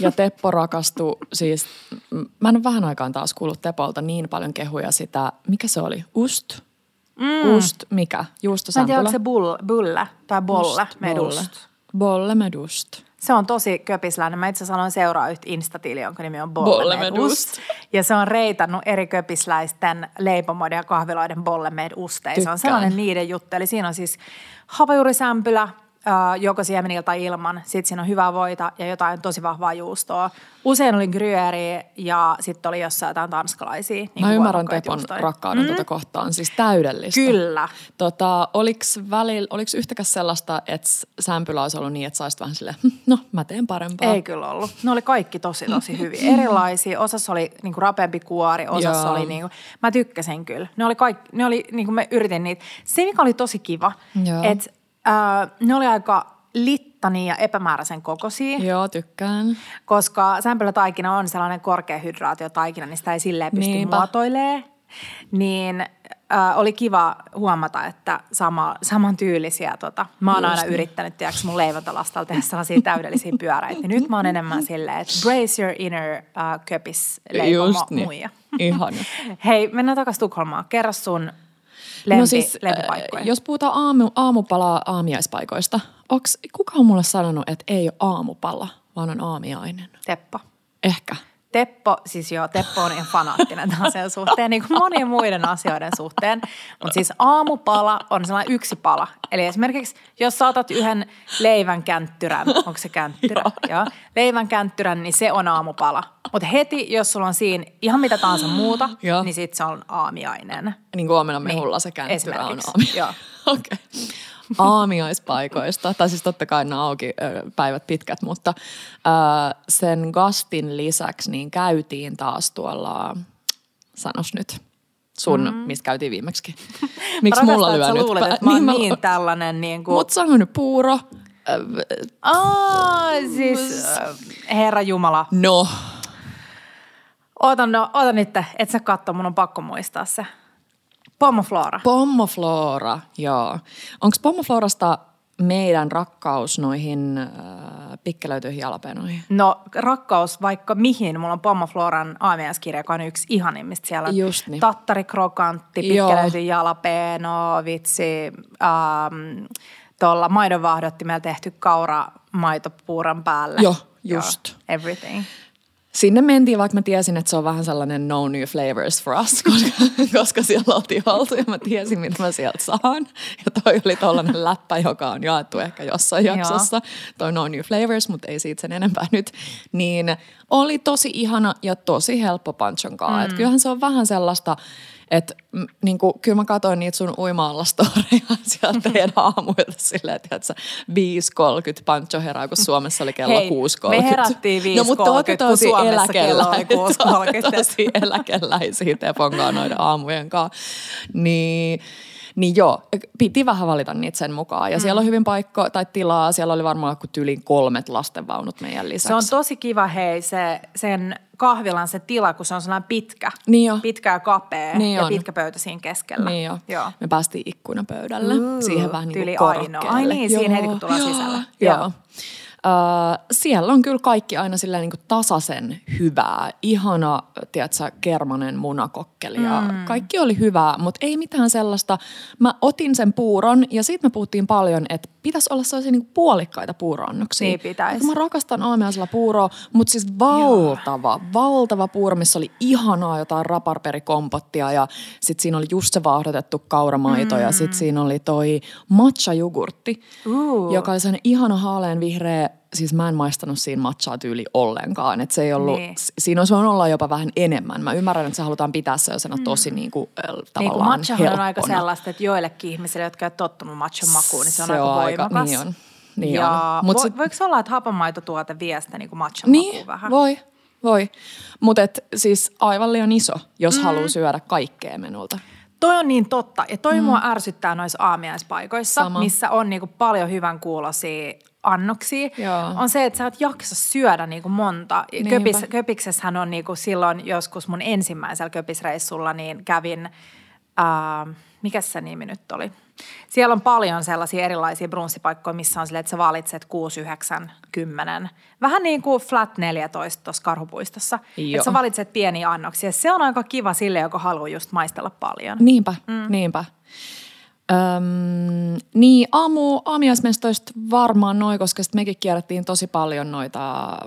Ja Teppo rakastui siis, mä en ole vähän aikaan taas kuullut Tepolta niin paljon kehuja sitä, mikä se oli? Ust? Mm. Ust, mikä? Mä en tiedä, onko se bull, bulle tai bolle, Ust, medust. Bolle medust. Se on tosi köpisläinen. Mä itse aloin seuraa yhtä Instatiliä, jonka nimi on Bolle Bolle med med ost. Ost. Ja se on reitannut eri köpisläisten leipomoiden ja kahviloiden Bolle med Osteja. Se on sellainen niiden juttu. Eli siinä on siis hapajuurisämpylä, joko siemeniltä tai ilman. Sitten siinä on hyvää voita ja jotain tosi vahvaa juustoa. Usein oli gruyère ja sitten oli jossain jotain tanskalaisia. Niin Mä ymmärrän Tepon rakkauden mm. tuota kohtaan, siis täydellistä. Kyllä. Tota, oliks, välillä, oliks yhtäkäs sellaista, että sämpylä olisi ollut niin, että saisit vähän silleen, hm, no mä teen parempaa? Ei kyllä ollut. Ne oli kaikki tosi tosi hyviä. Erilaisia. Osassa oli niinku rapeampi kuori, osassa Joo. oli niinku, mä tykkäsin kyllä. Ne oli kaikki, ne oli niinku mä yritin niitä. Se mikä oli tosi kiva, että äh, ne oli aika littania ja epämääräisen kokoisia. Joo, tykkään. Koska sämpylötaikina on sellainen korkeahydraatiotaikina, niin sitä ei silleen pysty Niinpä. muotoilemaan. Niin äh, oli kiva huomata, että sama, saman tyylisiä. Tota, mä oon Just aina niin. yrittänyt, tiedätkö, mun leivotolastalla tehdä sellaisia täydellisiä pyöräitä. Nyt mä oon enemmän silleen, että brace your inner uh, köpis leipomo niin. muija. Ihana. Hei, mennään takaisin Tukholmaan. Kerro sun lempi, no siis, lempipaikkoja. Jos puhutaan aamu, aamupalaa aamiaispaikoista, onks, kuka on mulle sanonut, että ei ole aamupala, vaan on aamiainen? Teppo. Ehkä. Teppo, siis joo, Teppo on ihan fanaattinen asian suhteen, niin kuin monien muiden asioiden suhteen. Mutta siis aamupala on sellainen yksi pala. Eli esimerkiksi, jos saatat yhden leivän känttyrän, onko se känttyrä? joo. joo. Leivän känttyrän, niin se on aamupala. Mutta heti, jos sulla on siinä ihan mitä tahansa muuta, joo. niin sitten se on aamiainen. Niin kuin huomenna mehulla se känttyrä on aamiainen. Joo. Okei. Okay aamiaispaikoista, tai siis totta kai ne auki päivät pitkät, mutta sen gastin lisäksi niin käytiin taas tuolla, sanos nyt, sun, mm. mistä käytiin viimeksi. Miksi mulla lyö nyt? Luulet, että mä niin, niin tällainen niin kuin... Mut sano nyt puuro. Aa, siis Herra Jumala. No. Ootan, no, ootan nyt, et sä katso, mun on pakko muistaa se. Pommoflora. Pommoflora, joo. Onko Pommoflorasta meidän rakkaus noihin äh, pikkelöityihin jalapenoihin? No rakkaus vaikka mihin. Mulla on Pommofloran aamiaiskirja, joka on yksi ihanimmista siellä. Just niin. Tattari, krokantti, pikkelöity jalapeno, vitsi, ähm, tuolla maidonvaahdottimella tehty kaura maitopuuran päälle. Joo, just. Joo, everything. Sinne mentiin, vaikka mä tiesin, että se on vähän sellainen no new flavors for us, koska, koska siellä oltiin oltu ja mä tiesin, mitä mä sieltä saan. Ja toi oli tollainen läppä, joka on jaettu ehkä jossain jaksossa. Toi no new flavors, mutta ei siitä sen enempää nyt. Niin oli tosi ihana ja tosi helppo panchonkaa. Mm. Et kyllähän se on vähän sellaista, että niin kuin, kyllä mä katsoin niitä sun uima storeja sieltä teidän aamuilta silleen, että sä 5.30 Pancho herää, kun Suomessa oli kello Hei, 6.30. me herättiin 5.30, no, mutta kun Suomessa kello on 6.30. tosi eläkeläisiä Teponkaan noiden aamujen kanssa. Niin niin joo, piti vähän valita niitä sen mukaan. Ja mm. siellä on hyvin paikko tai tilaa. Siellä oli varmaan kuin tyylin kolmet lastenvaunut meidän lisäksi. Se on tosi kiva hei, se, sen kahvilan se tila, kun se on sellainen pitkä. Niin jo. Pitkä ja kapea niin ja on. pitkä pöytä siinä keskellä. Niin jo. Joo. Me päästiin ikkunapöydälle. Mm. Siihen vähän niin kuin ainoa. Ai niin, joo, siinä heti kun tullaan joo, sisällä. Joo. joo. Uh, siellä on kyllä kaikki aina silleen niin kuin tasaisen hyvää. Ihana, tiedätkö, kermanen munakokkeli ja mm. kaikki oli hyvää, mutta ei mitään sellaista. Mä otin sen puuron ja siitä me puhuttiin paljon, että pitäisi olla sellaisia niin puolikkaita puuroannoksia. Niin pitäisi. Mä rakastan aamiaisella puuroa, mutta siis valtava, Joo. valtava puuro, missä oli ihanaa jotain raparperikompottia ja sitten siinä oli just se vaahdotettu kauramaito mm. ja sitten siinä oli toi matcha-jogurtti, uh. joka oli sellainen ihana haalean vihreä siis mä en maistanut siinä matchaa tyyli ollenkaan. Että se ei ollut, niin. siinä olisi olla jopa vähän enemmän. Mä ymmärrän, että se halutaan pitää sellaisena mm. tosi niin kuin, tavallaan niin kuin on aika sellaista, että joillekin ihmisille, jotka eivät tottunut matchan makuun, niin se on se aika on voimakas. Aika, niin on. Niin ja on. Mut vo, se, voiko se olla, että hapanmaitotuote vie sitä niin kuin matchan niin, makuun vähän? voi. Voi. Mutta siis aivan liian iso, jos mm. haluaa syödä kaikkea menulta. Toi on niin totta. Ja toi mm. mua ärsyttää noissa aamiaispaikoissa, Sama. missä on niinku paljon hyvän kuulosia annoksia, Joo. on se, että sä et jaksa syödä niinku monta. Köpis, köpiksessähän on niinku silloin joskus mun ensimmäisellä köpisreissulla, niin kävin, äh, mikä se nimi nyt oli? Siellä on paljon sellaisia erilaisia brunssipaikkoja, missä on silleen, että sä valitset 6, 9, 10. Vähän niin kuin Flat 14 tuossa Karhupuistossa. Joo. Että sä valitset pieniä annoksia. Se on aika kiva sille, joka haluaa just maistella paljon. Niinpä, mm. niinpä. Öm, niin, aamu, aamiaismestoista varmaan noin, koska sitten mekin kierrättiin tosi paljon noita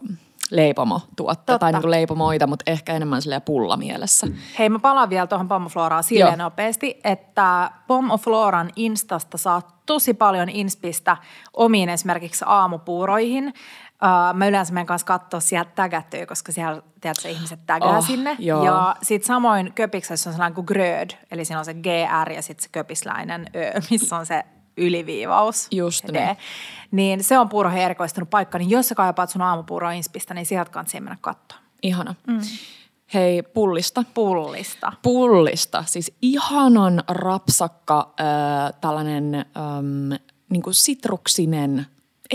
leipomotuotte Totta. tai niin leipomoita, mutta ehkä enemmän silleen pulla mielessä. Hei, mä palaan vielä tuohon Pommofloraan silleen Joo. nopeasti, että Pommofloran Instasta saa tosi paljon inspistä omiin esimerkiksi aamupuuroihin. Uh, mä yleensä menen kanssa katsoa sieltä tägättyä, koska siellä, tiedätkö, ihmiset tägää Oh, sinne. joo. Ja sitten samoin köpiksessä on sellainen kuin gröd, eli siinä on se GR ja sitten se köpisläinen Ö, missä on se yliviivaus. Just niin. Niin se on puuroihin erikoistunut paikka, niin jos sä kaipaat sun aamupuuroa inspistä, niin sieltä kannattaa mennä katsoa. Ihana. Mm. Hei, pullista. Pullista. pullista, siis ihanan rapsakka äh, tällainen ähm, niin sitruksinen,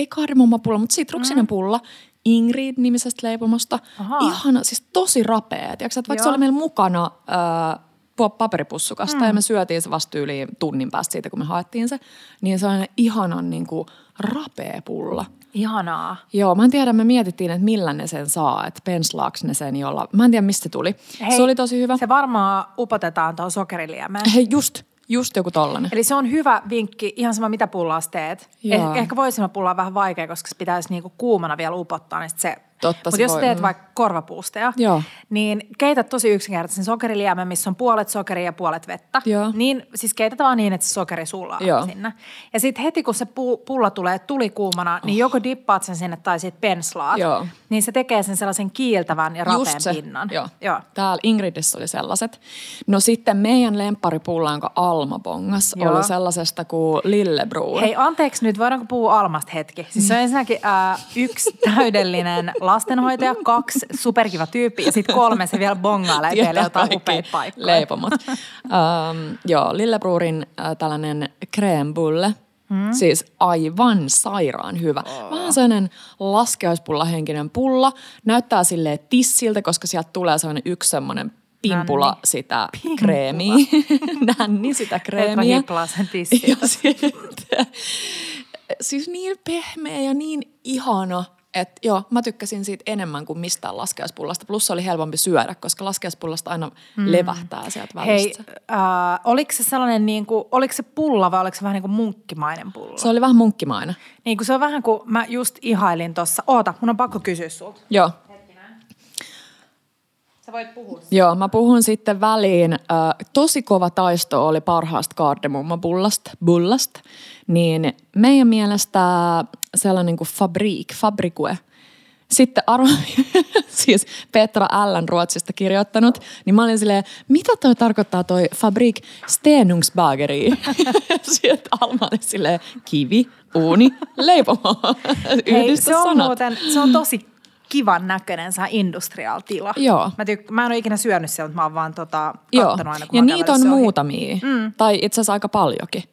ei kardemummapulla, mutta sitruksinen mm. pulla Ingrid-nimisestä leipomosta. Ahaa. Ihana, siis tosi rapea. Tiedätkö, että vaikka se Joo. oli meillä mukana äh, pu- paperipussukasta mm. ja me syötiin se vasta yli tunnin päästä siitä, kun me haettiin se, niin se on ihanan niin kuin rapea pulla. Ihanaa. Joo, mä en tiedä, me mietittiin, että millä ne sen saa, että penslaaks ne sen jolla, mä en tiedä mistä se tuli. Hei, se oli tosi hyvä. Se varmaan upotetaan tuohon sokeriliemeen. Hei, just, just joku tollanen. Eli se on hyvä vinkki, ihan sama mitä pullaa teet. Eh, ehkä voisima pullaa vähän vaikea, koska se pitäisi niinku kuumana vielä upottaa, niin se... Totta, Mutta jos voi- teet mm. vaikka korvapuusteja, Joo. niin keitä tosi yksinkertaisen sokeriliemen, missä on puolet sokeria ja puolet vettä. Joo. Niin, siis keitä vaan niin, että se sokeri sulaa Joo. sinne. Ja sitten heti kun se pu- pulla tulee tulikuumana, niin joko dippaat sen sinne tai sitten penslaat. Oh. Joo. Niin se tekee sen sellaisen kiiltävän ja rapean Just se. pinnan. Joo. Joo. Täällä Ingridissä oli sellaiset. No sitten meidän lempparipulla, jonka Alma bongas, Joo. oli sellaisesta kuin Lillebror. Hei, anteeksi nyt, voidaanko puhua Almasta hetki? Siis se on ensinnäkin äh, yksi täydellinen lastenhoitaja, kaksi superkiva tyyppi ja sitten kolme se vielä bongailee teille jotain upeita paikkoja. Leipomot. um, joo, Lillebrurin äh, tällainen kreembulle. Mm. Siis aivan sairaan hyvä. Oh. Vähän sellainen laskeuspullahenkinen pulla. Näyttää silleen tissiltä, koska sieltä tulee sellainen yksi semmoinen pimpula Nänni. sitä Pimpula. kreemiä. Nänni sitä kreemiä. hiplaa sen tissiltä. Ja sitten, siis niin pehmeä ja niin ihana, että joo, mä tykkäsin siitä enemmän kuin mistään laskeuspullasta. Plus se oli helpompi syödä, koska laskeuspullasta aina mm. levähtää sieltä Hei, välistä. äh, oliko se sellainen niin kuin, oliko se pulla vai oliko se vähän niin kuin munkkimainen pulla? Se oli vähän munkkimainen. Niin kuin se on vähän kuin mä just ihailin tuossa. Oota, mun on pakko kysyä sulta. Joo. Sä voit puhua. Joo, mä puhun sitten väliin. Äh, tosi kova taisto oli parhaasta kardemummabullasta, bullasta. Niin meidän mielestä sellainen kuin Fabrik, Fabrikue. Sitten arvo, siis Petra Allan Ruotsista kirjoittanut, niin mä olin silleen, mitä toi tarkoittaa toi Fabrik Stenungsbageri? Sieltä Alma oli silleen, kivi, uuni, leipomo. Hei, se on muuten, se on tosi kivan näköinen se industrial tila. Joo. Mä, tyk- mä en ole ikinä syönyt sieltä, mutta mä oon vaan tota, Joo, aina, kun ja niitä on muutamia, mm. tai itse asiassa aika paljonkin.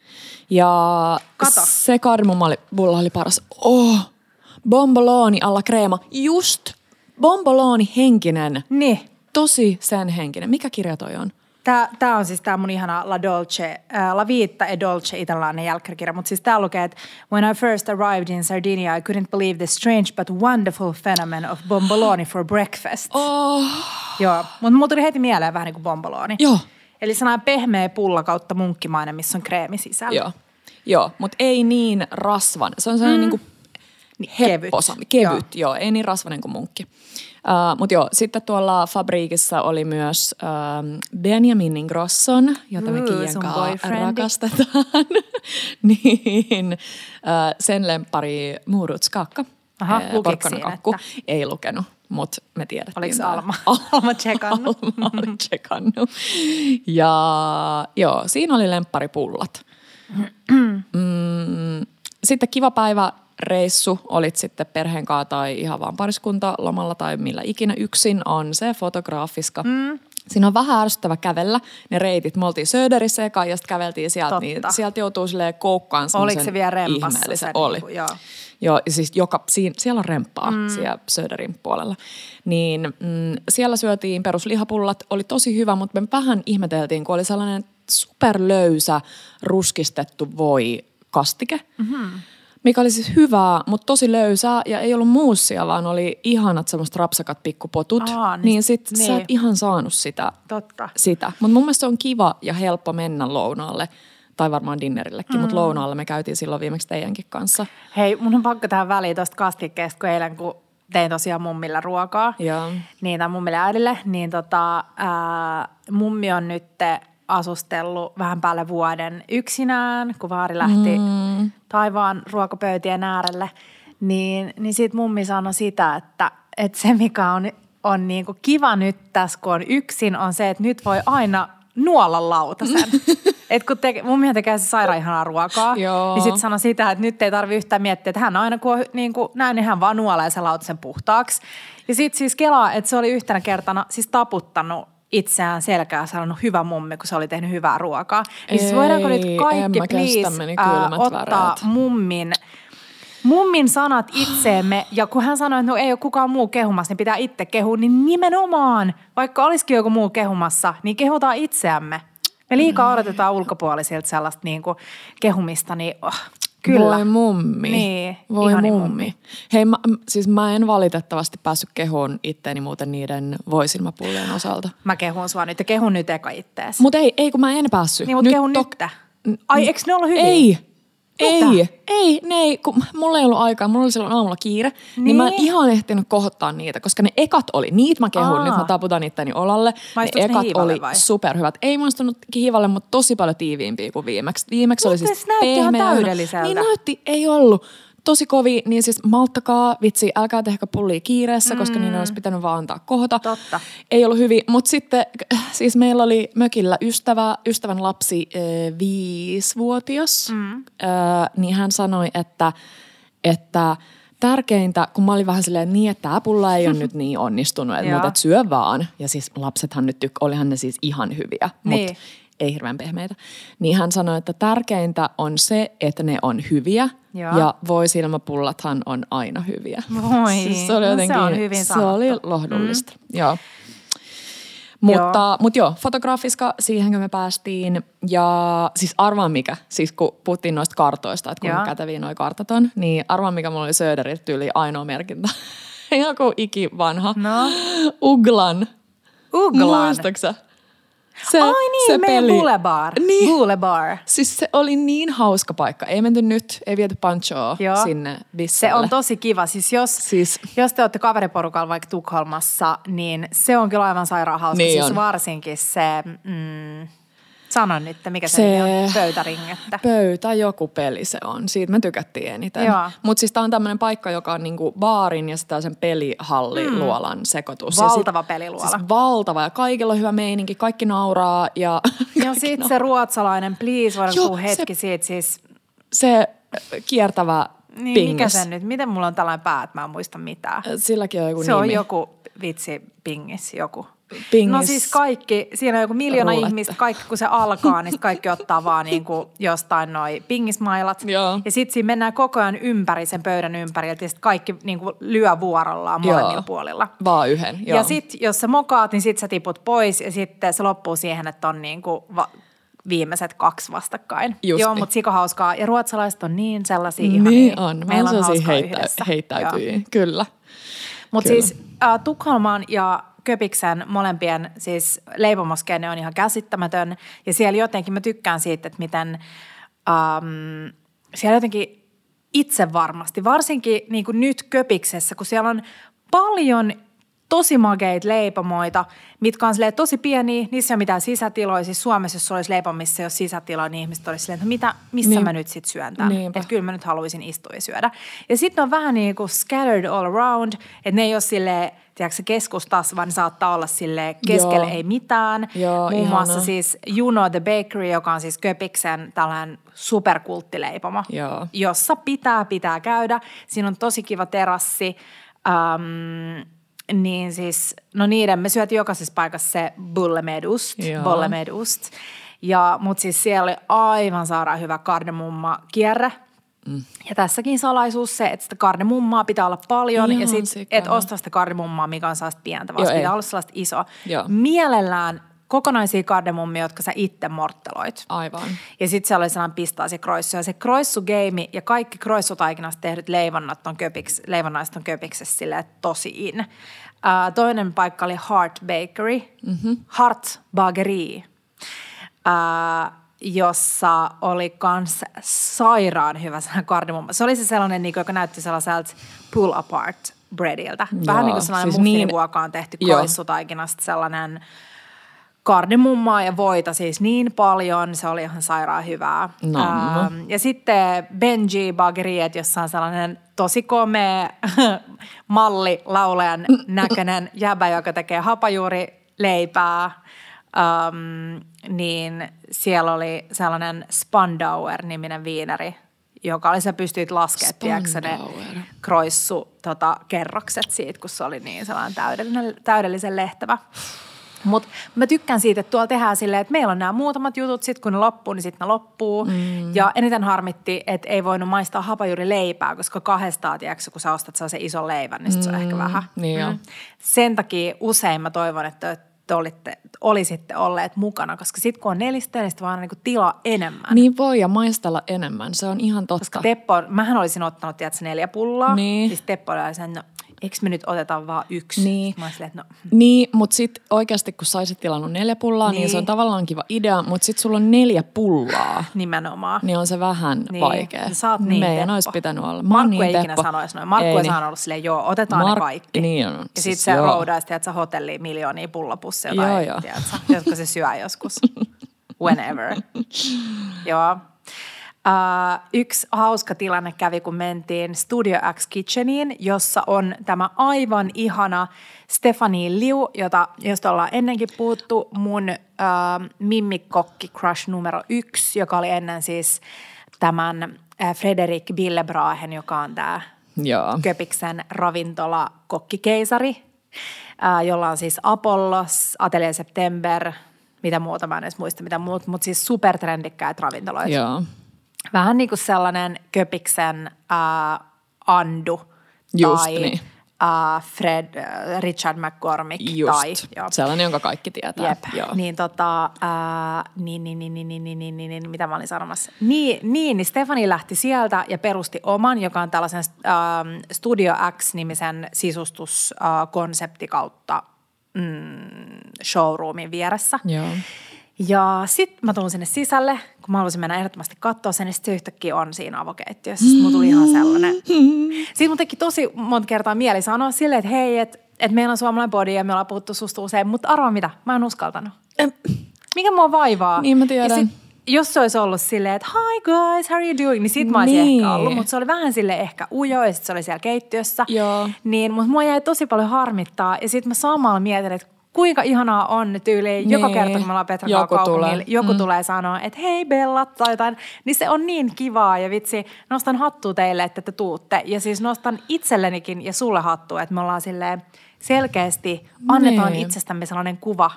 Ja Kato. se kardemummabulla oli paras. Oh, bomboloni alla kreema. Just bomboloni henkinen. Niin. Tosi sen henkinen. Mikä kirja toi on? Tää, tää on siis tää mun ihana La Dolce, äh, La Vita e Dolce italialainen jälkkärikirja, mutta siis tää lukee, että When I first arrived in Sardinia, I couldn't believe the strange but wonderful phenomenon of bomboloni for breakfast. Oh, Joo, mutta mulla tuli heti mieleen vähän niin kuin bomboloni. joo. Eli sellainen pehmeä pulla kautta munkkimainen, missä on kreemi sisällä. Joo, joo mutta ei niin rasvan. Se on sellainen mm. niin Niin, hepposa, kevyt, kevyt joo. joo, ei niin rasvainen kuin munkki. Uh, Mutta joo, sitten tuolla Fabriikissa oli myös uh, Benjamin Ingrosson, jota me Kiian kanssa rakastetaan. niin, uh, sen lempari Murutskakka. Aha, eh, lukiko porkkanakakku. siinä, Ei lukenut, mutta me tiedettiin. Oliko tää. Alma? Alma tsekannut? Alma oli tsekannut. Ja joo, siinä oli lempparipullat. Mm, sitten kiva päivä reissu, olit sitten perheen kanssa tai ihan vaan pariskunta lomalla tai millä ikinä yksin, on se fotograafiska. Mm. Siinä on vähän ärsyttävä kävellä ne reitit. Me oltiin Söderissä eka ja sitten käveltiin sieltä, Totta. niin sieltä joutuu silleen koukkaan Oliko se vielä rempassa se Oli. niinku, joo. Joo, ja siis joka, siinä, siellä on remppaa mm. siellä Söderin puolella. Niin mm, siellä syötiin peruslihapullat, oli tosi hyvä, mutta me vähän ihmeteltiin, kun oli sellainen superlöysä ruskistettu voi kastike. Mm-hmm. Mikä oli siis hyvää, mutta tosi löysää ja ei ollut muussia, vaan oli ihanat semmoiset rapsakat pikkupotut. Aa, niin- niin sit niin. sä et ihan saanut sitä. Totta. sitä. Mutta mun mielestä se on kiva ja helppo mennä lounaalle tai varmaan dinnerillekin, mm. mutta lounaalle me käytiin silloin viimeksi teidänkin kanssa. Hei, mun on pakko tähän väliin tuosta kastikkeesta, kun eilen kun tein tosiaan mummille ruokaa. Joo. Niin, tai mummille äidille. Niin tota, ää, mummi on nyt asustellut vähän päälle vuoden yksinään, kun vaari lähti mm. taivaan ruokapöytien äärelle. Niin, niin sit mummi sanoi sitä, että, että se mikä on, on niinku kiva nyt tässä, kun on yksin, on se, että nyt voi aina nuolla lautasen. Et kun te, mummihan tekee se sairaan ihanaa ruokaa, Joo. niin sitten sano sitä, että nyt ei tarvi yhtään miettiä, että hän aina kun on niin kuin, näin, niin hän vaan nuolee sen lautasen puhtaaksi. Ja sitten siis kelaa, että se oli yhtenä kertana siis taputtanut itseään selkää sanonut hyvä mummi, kun se oli tehnyt hyvää ruokaa. Niin siis voidaanko nyt Ei, kaikki please meni kylmät ottaa väreet. mummin Mummin sanat itseemme, ja kun hän sanoi, että no ei ole kukaan muu kehumassa, niin pitää itse kehua, niin nimenomaan, vaikka olisikin joku muu kehumassa, niin kehutaan itseämme. Me liikaa odotetaan ulkopuolisilta sellaista niin kuin kehumista, niin oh, kyllä. Voi mummi. Niin, Voi mummi. mummi. Hei, mä, siis mä en valitettavasti päässyt kehuun itteeni muuten niiden voisilmapullojen osalta. Mä kehun sua nyt ja kehun nyt eka ittees. Mutta ei, ei, kun mä en päässyt. niin, mutta kehun nyt. Ai, eikö ne ollut hyviä? Ei. Ei, Mitä? ei, ne ei, kun mulla ei ollut aikaa, mulla oli silloin aamulla kiire, niin, niin mä en ihan ehtinyt kohottaa niitä, koska ne ekat oli, niitä mä kehun, Aa. nyt mä taputan itteni olalle. Maistuiko ne ne ekat hiivalle oli vai? superhyvät. Ei maistunut hiivalle, mutta tosi paljon tiiviimpiä kuin viimeksi. Viimeksi oli Mutta siis se näytti ihan täydelliseltä. Niin näytti, ei ollut. Tosi kovi, niin siis malttakaa, vitsi, älkää tehkö pullia kiireessä, mm. koska niiden olisi pitänyt vaan antaa kohota. Totta. Ei ollut hyvin, mutta sitten siis meillä oli mökillä ystävä, ystävän lapsi äh, viisivuotias, mm. äh, niin hän sanoi, että, että tärkeintä, kun mä olin vähän silleen niin, että tämä pulla ei ole nyt niin onnistunut, että, mutta et syö vaan. Ja siis lapsethan nyt, tyk- olihan ne siis ihan hyviä, Niin. mutta ei hirveän pehmeitä. Niin hän sanoi, että tärkeintä on se, että ne on hyviä Joo. ja voisilmapullathan on aina hyviä. Voi. Siis se oli No se jotenkin, on hyvin se oli sanottu. lohdullista. Mm. Joo. Mutta joo. Mut joo, fotografiska, siihenkö me päästiin. Ja siis arvaan mikä, siis kun puhuttiin noista kartoista, että Joo. kuinka käteviä noi kartat on, niin arvaan mikä mulla oli Söderiltä tyyli ainoa merkintä. Joku ikivanha. No. Uglan. Uglan. Muistaksä? Se, Ai niin, se meidän peli. Boulevard. Niin. Boulevard. Siis se oli niin hauska paikka. Ei menty nyt, ei viety Panchoa Joo. sinne Bisselle. Se on tosi kiva. Siis jos, Siis- jos te olette kaveriporukalla vaikka Tukholmassa, niin se on kyllä aivan sairaan hauska. Niin siis on. varsinkin se, mm, sanon nyt, mikä se, Se- on, pöytäringettä. Pöytä joku peli se on. Siitä me tykättiin eniten. Mutta siis tämä on tämmöinen paikka, joka on niinku baarin ja sitä sen pelihalliluolan sekoitus. Valtava ja sit, peliluola. Siis valtava ja kaikilla on hyvä meininki, kaikki nauraa ja Ja sitten se ruotsalainen, please, voidaan puhua hetki se- siitä siis. se kiertävä Niin, pingis. mikä se nyt, miten mulla on tällainen pää, että mä en muista mitään. Silläkin on joku Se nimi. on joku vitsi pingis, joku. Pingis. No siis kaikki, siinä on joku miljoona Ruulette. ihmistä, kaikki kun se alkaa, niin kaikki ottaa vaan niin kuin jostain noi pingismailat. Joo. Ja sitten siinä mennään koko ajan ympäri sen pöydän ympäri, ja sitten kaikki niin kuin lyö vuorollaan molemmilla Joo. puolilla. Vaan yhden, joo. Ja sitten jos sä mokaat, niin sitten sä tiput pois ja sitten se loppuu siihen, että on niin kuin va- viimeiset kaksi vastakkain. Just Joo, niin. mutta sika hauskaa. Ja ruotsalaiset on niin sellaisia ihania. Niin on. Meillä on hauskaa heittä, yhdessä. Joo. heittäytyjiä, kyllä. Mutta siis äh, Tukholman ja Köpiksen molempien siis leipomoskene on ihan käsittämätön. Ja siellä jotenkin mä tykkään siitä, että miten ähm, siellä jotenkin itse varmasti, varsinkin niin kuin nyt Köpiksessä, kun siellä on paljon tosi makeita leipomoita, mitkä on tosi pieniä, niissä ei ole mitään sisätiloja. Siis Suomessa, jos olisi leipo, missä ei ole sisätiloja, niin ihmiset olisivat silleen, että mitä, missä Niin. mä nyt sitten syön tämän. Että kyllä mä nyt haluaisin istua ja syödä. Ja sitten on vähän niin kuin scattered all around, että ne ei ole silleen, tiedätkö, keskustassa, vaan ne saattaa olla sille keskellä Joo. ei mitään. Joo, Muun ihana. muassa siis Juno the Bakery, joka on siis Köpiksen tällainen superkulttileipomo, Joo. jossa pitää, pitää käydä. Siinä on tosi kiva terassi. Ähm, niin siis, no niiden, me syötiin jokaisessa paikassa se bulle med ost, Joo. bolle med ost. Ja, mutta siis siellä oli aivan sairaan hyvä kardemumma kierre. Mm. Ja tässäkin salaisuus se, että sitä kardemummaa pitää olla paljon Ihan ja sit et osta sitä kardemummaa, mikä on sellaista pientä, vaan Joo, pitää ei. olla sellaista isoa. Joo. Mielellään kokonaisia kardemummia, jotka sä itse mortteloit. Aivan. Ja sitten siellä oli sellainen pistaasi kroissu. Ja se kroissugeimi ja kaikki kroissutaikinasta tehdyt leivonnat on köpiks, leivonnaiset on köpiksessä silleen tosi in. Ää, toinen paikka oli Heart Bakery, mm-hmm. Heart Bageri, ää, jossa oli kans sairaan hyvä sellainen kardemumma. Se oli se sellainen, niin kuin, joka näytti sellaiselta pull apart breadiltä. Vähän Joo, niin kuin sellainen siis niin- on tehty Joo. kroissutaikinasta sellainen kardemummaa ja voita siis niin paljon, se oli ihan sairaan hyvää. No. Ähm, ja sitten Benji Bageriet, jossa on sellainen tosi komea malli laulajan näköinen jäbä, joka tekee hapajuurileipää. Ähm, niin siellä oli sellainen Spandauer-niminen viineri, joka oli, sä pystyit laskemaan, tiedätkö, ne kroissu tota, kerrokset siitä, kun se oli niin sellainen täydellinen, täydellisen lehtävä. Mutta mä tykkään siitä, että tuolla tehdään silleen, että meillä on nämä muutamat jutut, sitten kun ne loppuu, niin sitten ne loppuu. Mm. Ja eniten harmitti, että ei voinut maistaa hapajuurileipää, koska kahdestaan, tiedätkö, kun sä ostat sellaisen ison leivän, niin sit se on ehkä vähän. niin joo. Sen takia usein mä toivon, että te olitte, olisitte olleet mukana, koska sitten kun on nelistä, niin vaan niin tilaa enemmän. Niin voi ja maistella enemmän, se on ihan totta. Koska Teppo, mähän olisin ottanut, tiedätkö, neljä pullaa. Niin. Siis Teppo oli sen, no, eikö me nyt oteta vaan yksi? Niin. Mä olin silleen, että no, Niin, mutta sitten oikeasti kun saisit tilannut neljä pullaa, niin. niin se on Niin. tavallaan kiva idea, mutta sitten sulla on neljä pullaa, nimenomaan. niin on se vähän Niin, vaikea. Sä oot niin Meidän Teppo. olisi pitänyt olla. Mä Markku niin ei ikinä Teppo. sanoisi noin. Markku ei, niin. saanut olla silleen, joo, otetaan Mark- ne kaikki. niin on. Ja Siis sitten se roudaisi, että sä hotelliin miljoonia pullapusseja Joo, tai, joo. tiedätkö, jotka se syö joskus. Whenever. joo. Uh, yksi hauska tilanne kävi, kun mentiin Studio X Kitcheniin, jossa on tämä aivan ihana Stefanie Liu, jota, josta ollaan ennenkin puhuttu, mun uh, mimmikokki crush numero yksi, joka oli ennen siis tämän uh, Frederik Billebrahen, joka on tämä Joo. Köpiksen ravintola kokkikeisari, ää, jolla on siis Apollos, Atelier September, mitä muuta mä en edes muista, mitä muut, mutta siis supertrendikkäitä ravintoloita. Joo. Vähän niin kuin sellainen Köpiksen ää, Andu Just tai niin. ää, Fred, ää, Richard McCormick Just. tai joo. Sellainen, jonka kaikki tietää. Jep. Joo. Niin tota, ää, niin, niin, niin, niin, niin, niin, niin, niin, niin, mitä mä olin sanomassa? Niin, niin, niin Stefani lähti sieltä ja perusti oman, joka on tällaisen ähm, Studio X-nimisen sisustuskonsepti kautta mm, showroomin vieressä. Joo. Ja sitten mä tulin sinne sisälle, kun mä halusin mennä ehdottomasti katsoa sen, niin sitten se yhtäkkiä on siinä avokeittiössä. Sitten mulla tuli ihan sellainen. Sitten mun teki tosi monta kertaa mieli sanoa silleen, että hei, että et meillä on suomalainen body ja me ollaan puhuttu susta usein, mutta arvaa mitä, mä en uskaltanut. Mikä mua vaivaa? Niin mä tiedän. Ja sit, jos se olisi ollut silleen, että hi guys, how are you doing, niin sit mä olisin Niin. ehkä ollut, mutta se oli vähän sille ehkä ujo ja sit se oli siellä keittiössä. Joo. Niin, mutta mua jäi tosi paljon harmittaa ja sitten mä samalla mietin, että kuinka ihanaa on tyyliin niin. joka Niin. kerta, kun me ollaan Petran Joku kaupungilla, tulee. joku Mm. tulee sanoa, että hei Bella tai jotain, niin se on niin kivaa ja vitsi, nostan hattua teille, että te tuutte. Ja siis nostan itsellenikin ja sulle hattua, että me ollaan silleen selkeästi, annetaan Niin. itsestämme sellainen kuva,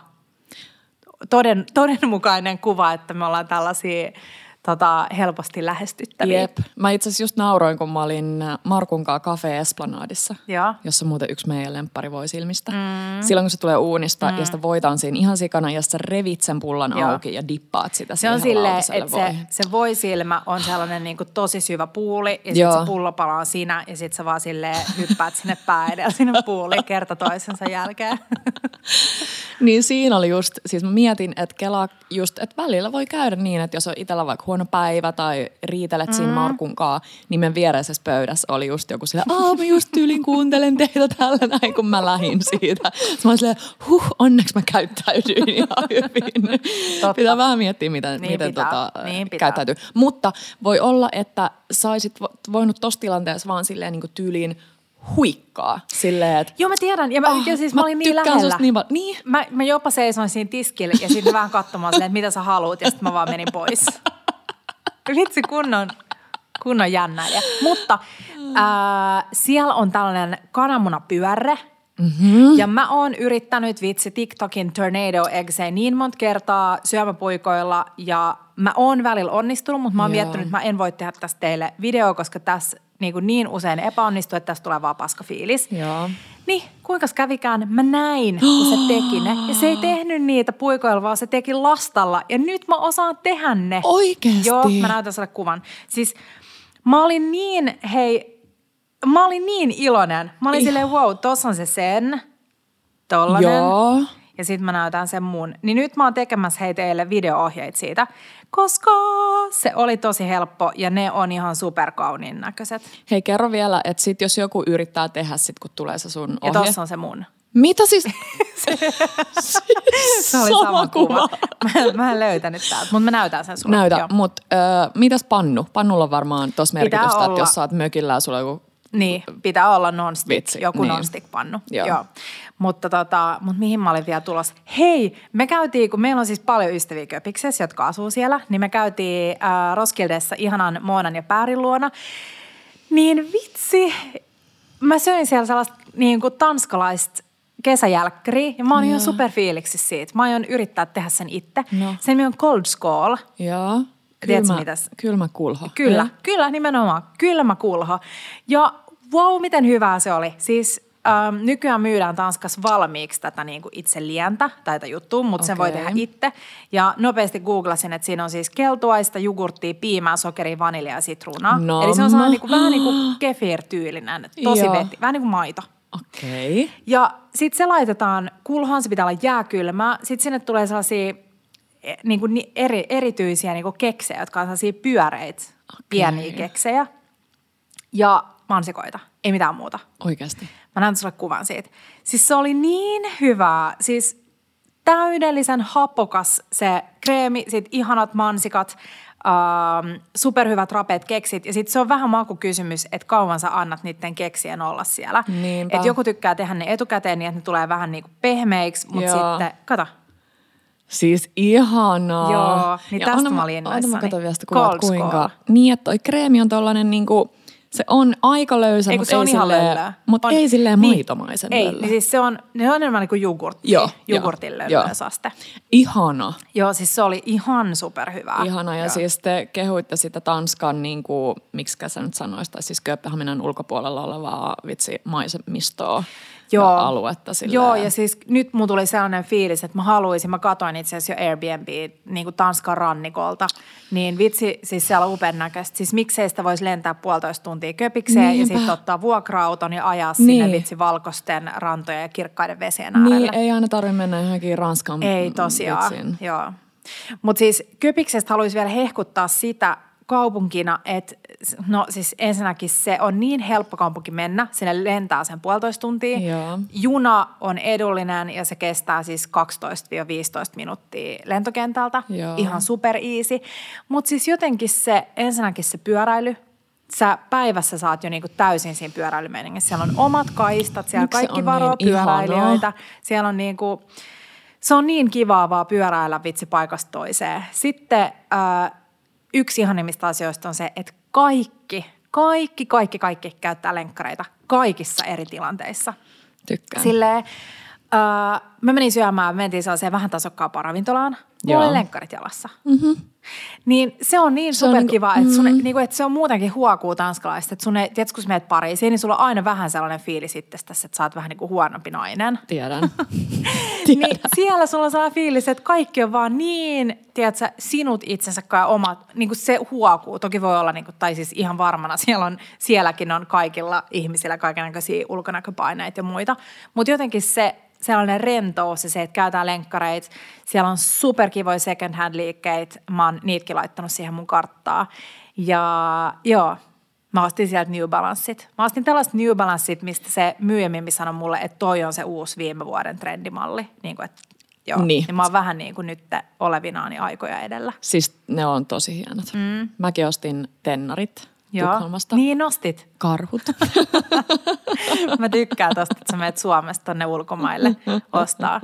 toden, todenmukainen kuva, että me ollaan tällaisia tota, helposti lähestyttäviä. Jep. Mä itse asiassa just nauroin, kun mä olin Markun kanssa Cafe Esplanadissa, Joo. jossa muuten yksi meidän lemppari voi silmistä. Mm. Silloin kun se tulee uunista mm. ja sitä voitaan siinä ihan sikana ja sä revit sen pullan Joo. auki ja dippaat sitä Se on silleen, että se, voihin. se voisilmä on sellainen niin kuin tosi syvä puuli ja sitten se pullopala on sinä ja sitten sä vaan silleen hyppäät sinne pää edellä sinne puuliin kerta toisensa jälkeen. Niin siinä oli just, siis mä mietin, että Kela just, että välillä voi käydä niin, että jos on itsellä vaikka huono päivä tai riitelet mm. siinä Markun kanssa, niin meidän viereisessä pöydässä oli just joku sillä, aa mä just tyylin kuuntelen teitä tällä näin, kun mä lähin siitä. Sitten mä olin huh, onneksi mä käyttäydyin ihan hyvin. Totta. Pitää vähän miettiä, miten, Niin miten pitää, tota, niin pitää. käyttäytyy. Mutta voi olla, että saisit vo- voinut tossa tilanteessa vaan silleen niin kuin tyyliin huikkaa. Silleen, että Joo mä tiedän ja mä, Ah, ja siis mä mä olin niin lähellä. niin. Niin. Mä, mä jopa seisoin siinä tiskillä ja sitten vähän katsomaan silleen, että mitä sä haluut ja sitten mä vaan menin pois. Vitsi kunnon, kunnon jännäjä. Mutta ää, siellä on tällainen kananmunapyörre. Mm-hmm. Ja mä oon yrittänyt vitsi TikTokin Tornado Eggsei niin monta kertaa syömäpuikoilla ja mä oon välillä onnistunut, mutta mä oon Joo. miettinyt, että mä en voi tehdä tästä teille video, koska tässä niin, kuin niin usein epäonnistuu, että tästä tulee vaan paska fiilis. Joo. Niin, kuinka kävikään? Mä näin, kun se teki ne. Ja se ei tehnyt niitä puikoilla, vaan se teki lastalla. Ja nyt mä osaan tehdä ne. Oikeesti? Joo, mä näytän sulle kuvan. Siis mä olin niin, hei, mä olin niin iloinen. Mä olin Ih- silleen, wow, tossa on se sen, tollanen. Joo. Ja sitten mä näytän sen mun. Niin nyt mä oon tekemässä heitä teille video-ohjeita siitä, koska se oli tosi helppo ja ne on ihan superkauniin näköiset. Hei, kerro vielä, että sit jos joku yrittää tehdä sit, kun tulee se sun Ja ohje. tossa on se mun. Mitä siis? Se oli sama, kuva. Mä, en- mä en löytänyt täältä, mutta mä näytän sen sulle. Näytä, mutta äh, mitäs pannu? Pannulla on varmaan tuossa merkitystä, että olla. jos sä oot mökillä ja sulla on joku Niin, pitää olla non-stick, Vitsi, joku niin. non-stick-pannu. Joo. Joo. Mutta, tota, mutta mihin mä olin vielä tulossa? Hei, me käytiin, kun meillä on siis paljon ystäviä Köpiksessä, jotka asuu siellä, niin me käytiin äh, Roskildessa ihanan Moonan ja Päärin luona. Niin vitsi, mä söin siellä sellaista niin kuin tanskalaista kesäjälkkäriä ja mä oon ihan superfiiliksissä siitä. Mä aion yrittää tehdä sen itse. No. Sen nimi on Cold Skull. Joo. Tiedätkö, Kylmä, mitäs? kylmä kulho. Kyllä, Joo. kyllä nimenomaan. Kylmä kulho. Ja wow, miten hyvää se oli. Siis ähm, nykyään myydään Tanskassa valmiiksi tätä niin kuin itse lientä tai tätä juttua, mutta sen voi tehdä itse. Ja nopeasti googlasin, että siinä on siis keltuaista, jogurttia, piimää, sokeria, vaniljaa ja sitruunaa. No Eli se on sellainen niin kuin, vähän niin kuin kefir-tyylinen, tosi veti, vähän niin kuin maito. Okei. Okay. Ja sitten se laitetaan kulhaan, se pitää olla jääkylmää. Sitten sinne tulee sellaisia niin kuin ni- eri, erityisiä niin kuin keksejä, jotka on sellaisia pyöreitä, okay. pieniä keksejä. Ja mansikoita, ei mitään muuta. Oikeasti. Mä näytän sulle kuvan siitä. Siis se oli niin hyvää. Siis täydellisen hapokas se kreemi, sit ihanat mansikat, ähm, superhyvät rapeat keksit. Ja sitten se on vähän makukysymys, että kauan sä annat niiden keksien olla siellä. Niinpä. Et joku tykkää tehdä ne etukäteen niin, että ne tulee vähän niin kuin pehmeiksi, mutta sitten, kato, Siis ihanaa. Joo, niin Ja tästä anna mä olin Anna mä katson vielä sitä Cold kuinka. Skull. Niin, että toi kreemi on tollanen niinku, se on aika löysä, Ei, mutta se on ei, ihan silleen, mutta On- ei silleen niin. maitomaisen Ei, niin siis se on, ne on enemmän niin kuin jogurtti, Joo, jogurtin joo. löylyösaste. Ihana. Joo, siis se oli ihan superhyvää. Ihana. Ja Joo. siis te kehuitte sitä Tanskan, niin kuin, miksi sä nyt sanois, tai siis Kööpenhaminan ulkopuolella olevaa vitsi maisemistoa Joo. ja aluetta. Silleen. Joo, ja siis nyt mun tuli sellainen fiilis, että mä haluaisin, mä katoin itse asiassa jo Airbnb niin kuin Tanskan rannikolta, niin vitsi, siis siellä on upean näköistä. Siis miksei sitä voisi lentää puolitoista tuntia köpikseen ja Niinpä. sitten ottaa vuokra-auton ja ajaa sinne Niin. vitsi valkoisten rantojen ja kirkkaiden vesien äärelle. Niin, ei aina tarvitse mennä johonkin Ranskan Ei tosiaan, vitsin. joo. Mutta siis Köpiksestä haluaisin vielä hehkuttaa sitä kaupunkina, että no siis ensinnäkin se on niin helppo kaupunki mennä, sinne lentää sen puolitoista tuntia. Joo. Juna on edullinen ja se kestää siis 12-15 minuuttia lentokentältä. Joo. Ihan super easy. Mutta siis jotenkin se, ensinnäkin se pyöräily, sä päivässä saat jo niinku täysin siinä pyöräilymeiningissä. Siellä on omat kaistat, siellä Miksi se kaikki varoo niin ihanaa? pyöräilijöitä. Siellä on niinku, se on niin kivaa vaan pyöräillä vitsi paikasta toiseen. Sitten äh, yksi ihanimmista asioista on se, että kaikki, kaikki, kaikki, kaikki käyttää lenkkareita kaikissa eri tilanteissa. Tykkään. Silleen, äh, mä menin syömään, me mentiin sellaiseen vähän tasokkaampaan ravintolaan. Mulla Joo. oli lenkkarit jalassa. Mm-hmm. Niin se on niin Se on superkiva, niinku- että, sun, mm. niinku, että se on muutenkin huokuu tanskalaista. Että sun ei, tiedätkö, kun sä menet Pariisiin, niin sulla on aina vähän sellainen fiilis itsestäsi, että sä oot vähän niin kuin huonompi nainen. Tiedän. Niin siellä sulla on sellainen fiilis, että kaikki on vaan niin, tiedätkö, sinut itsensä ja omat, niin kuin se huokuu. Toki voi olla, niin kuin, tai siis ihan varmana, siellä on, sielläkin on kaikilla ihmisillä kaikenlaisia ulkonäköpaineita ja muita. Mutta jotenkin se sellainen rentous ja se, että käytetään lenkkareit. Siellä on superkivoja second hand liikkeitä. Mä oon niitäkin laittanut siihen mun karttaa. Ja joo, Mä ostin sieltä New Balanceit. Mä ostin tällaista New Balanceit, mistä se myyjämimmin sanoi mulle, että toi on se uusi viime vuoden trendimalli. Niin kuin, että, joo. Niin. Niin. mä oon vähän niin kuin nyt olevinaani aikoja edellä. Siis ne on tosi hienot. Mm. Mäkin ostin tennarit Joo. Tukholmasta. Niin nostit. Karhut. Mä tykkään tosta, että sä menet Suomesta tonne ulkomaille ostaa.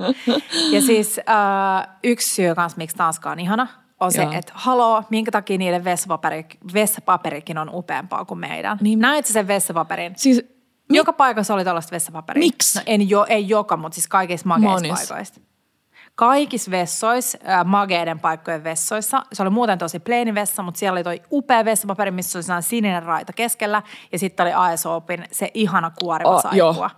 Ja siis äh, yksi syy kanssa, miksi Tanska on ihana, on se, että haloo, minkä takia niiden vessapaperi, vessapaperikin on upeampaa kuin meidän. Niin. Sä sen vessapaperin? siis Mi- joka paikassa oli tällaista vessapaperia. Miksi? No, en jo, ei joka, mutta siis kaikissa Monissa. paikoissa. Kaikissa vessoissa, äh, mageiden paikkojen vessoissa, se oli muuten tosi plain vessa, mutta siellä oli toi upea vessapaperi, missä oli sininen raita keskellä, ja sitten oli Aesopin se ihana kuoriva Oh, joo. saippua.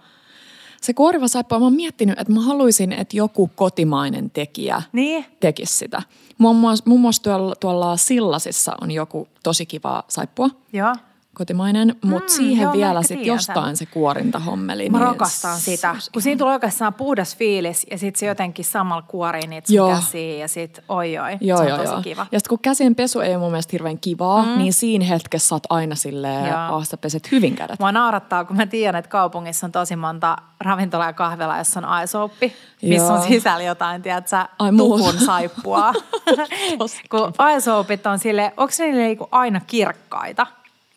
se kuoriva saippua, mä oon miettinyt, että mä haluaisin, että joku kotimainen tekijä Niin? tekisi sitä. Muun muassa, muun muassa tuolla, tuolla Sillasissa on joku tosi kiva saippua. Joo. Kotimainen, mutta Mm, siihen joo, vielä ehkä sit tiedän jostain se kuorintahommeli. Mä niin rakastan sitä, kun siinä tulee oikeastaan puhdas fiilis ja sitten se jotenkin samalla kuorii niitä Joo. käsiä ja sit oi oi, Joo, se on joo, tosi joo. kiva. Ja sitten kun käsien pesu ei ole mun mielestä hirveän kivaa, mm. niin siinä hetkessä sä oot aina silleen, ah, sä peset hyvin kädet. Mua naurattaa, kun mä tiedän, että kaupungissa on tosi monta ravintolaa ja kahvilaa, jossa on aisouppi, missä on sisällä jotain, tiedätkö, Ai tukun saippua. kun aisoupit on sille, onko ne niinku aina kirkkaita?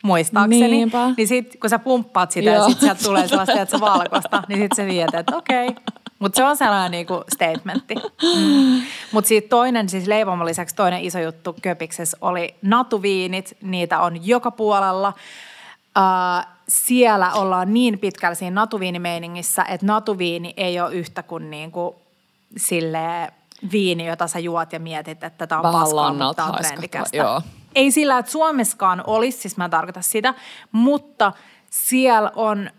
Muistaakseni. Niinpä. Niin sit, kun sä pumppaat sitä ja Joo. sit sieltä tulee sellaista, että se valkoista, niin sit sä viet, että okei. Okay. Mutta se on sellainen niinku statementti. Mm. Mutta siitä toinen, siis leivomon lisäksi toinen iso juttu Köpiksessä oli natuviinit. Niitä on joka puolella. Uh, siellä ollaan niin pitkällä siinä natuviinimeiningissä, että natuviini ei ole yhtä kuin niinku sille viini, jota sä juot ja mietit, että tämä on Vähän paskaa, mutta tämä on trendikästä. joo. Ei sillä, että Suomessakaan olisi, siis mä en tarkoita sitä, mutta siellä on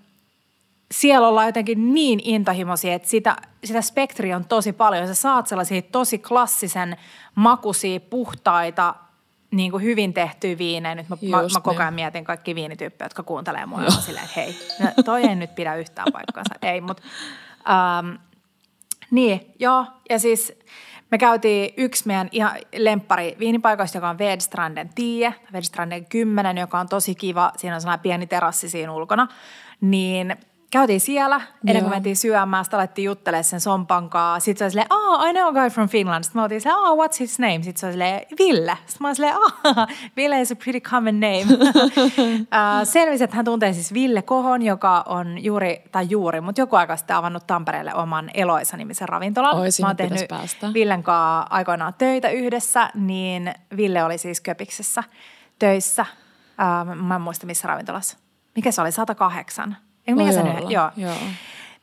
siellä ollaan jotenkin niin intohimoisia, että sitä, sitä spektri on tosi paljon. Sä saat sellaisia tosi klassisen makuisia, puhtaita, niin kuin hyvin tehtyä viinejä. Nyt mä, mä, Just mä koko niin. ajan mietin kaikki viinityyppejä, jotka kuuntelee mua. Silleen, että hei, no, toi ei nyt pidä yhtään paikkaansa. Ei, mutta ähm, niin, joo. Ja siis me käytiin yksi meidän ihan lemppari viinipaikoista, joka on Vedstranden 10, Vedstranden 10, joka on tosi kiva. Siinä on sellainen pieni terassi siinä ulkona. Niin käytiin siellä, ennen kuin mentiin syömään, sitten alettiin juttelemaan sen sompan kanssa. Sitten se oli silleen, oh, I know a guy from Finland. Sitten me oltiin silleen, oh, what's his name? Sitten se oli silleen, Ville. Sitten mä olin silleen, oh, Ville is a pretty common name. uh, selvisi, että hän tuntee siis Ville Kohon, joka on juuri, tai juuri, mutta joku aika sitten avannut Tampereelle oman Eloisa-nimisen ravintolan. Oi, mä oon tehnyt päästä. Villen kanssa aikoinaan töitä yhdessä, niin Ville oli siis Köpiksessä töissä. Uh, mä en muista missä ravintolassa. Mikä se oli? 108. Eikö mikä se nyt? Joo. joo.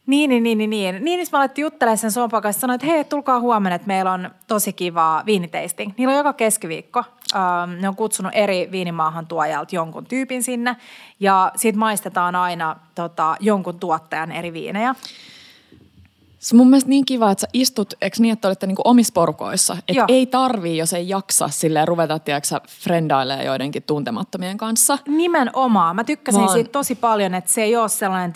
Niin, niin, niin, niin, niin. Niin, niin mä alettiin juttelemaan sen sopan kanssa. Sanoin, että hei, tulkaa huomenna, että meillä on tosi kivaa viinitasting. Niillä on joka keskiviikko. Ähm, ne on kutsunut eri viinimaahan tuojalta jonkun tyypin sinne. Ja siitä maistetaan aina tota, jonkun tuottajan eri viinejä. Se on mun mielestä niin kiva, että sä istut, eikö niin, että olette niinku omissa porukoissa? Että ei tarvii, jos ei jaksa silleen ruveta, tiedätkö, frendailemaan joidenkin tuntemattomien kanssa. Nimenomaan. Mä tykkäsin Vaan- siitä tosi paljon, että se ei ole sellainen,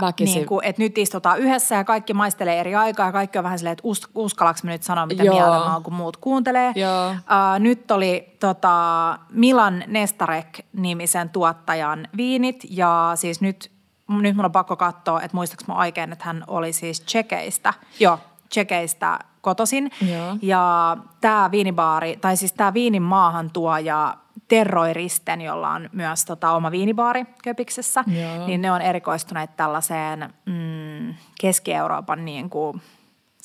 Väkisin. niin kuin, että nyt istutaan yhdessä ja kaikki maistelee eri aikaa ja kaikki on vähän silleen, että us, uskallaks mä nyt sanoa, mitä Joo. mieltä mä oon, kun muut kuuntelee. Joo. Uh, nyt oli tota, Milan Nestarek-nimisen tuottajan viinit ja siis nyt, nyt mun on pakko katsoa, että muistaaks mä oikein, että hän oli siis Tsekeistä. Joo, Tsekeistä kotosin. Joo. Ja tämä viinibaari, tai siis tämä viinin maahantuoja Terroi Risten, jolla on myös tota, oma viinibaari Köpiksessä, Joo. niin ne on erikoistuneet tällaiseen mm, Keski-Euroopan niin kuin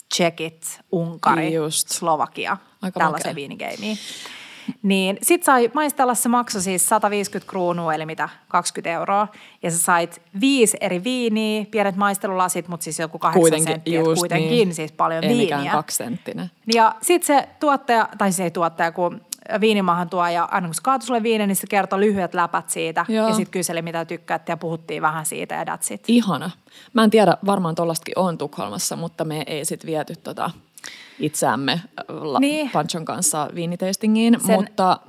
Tsekit, Unkari, Just. Slovakia, Aika tällaiseen viinigeimiin. Niin sit sai maistella, se maksoi siis 150 kruunua, eli mitä, 20 euroa. Ja sä sait viisi eri viiniä, pienet maistelulasit, mutta siis joku kahdeksan Kuitenkin, senttiä, just kuitenkin niin. siis paljon Ei mikään viiniä. kaksisenttinen. Ja sitten se tuottaja, tai se ei tuottaja, kun viinimaahan tuoja, aina kun se kaatui sulle viinen, niin se kertoi lyhyet läpät siitä. Joo. Ja sitten kyseli, mitä tykkäät ja puhuttiin vähän siitä ja that's it. Ihana. Mä en tiedä, varmaan tollastakin on Tukholmassa, mutta me ei sit viety tota itseämme la- Niin. Panchon kanssa viiniteistingiin, Sen- mutta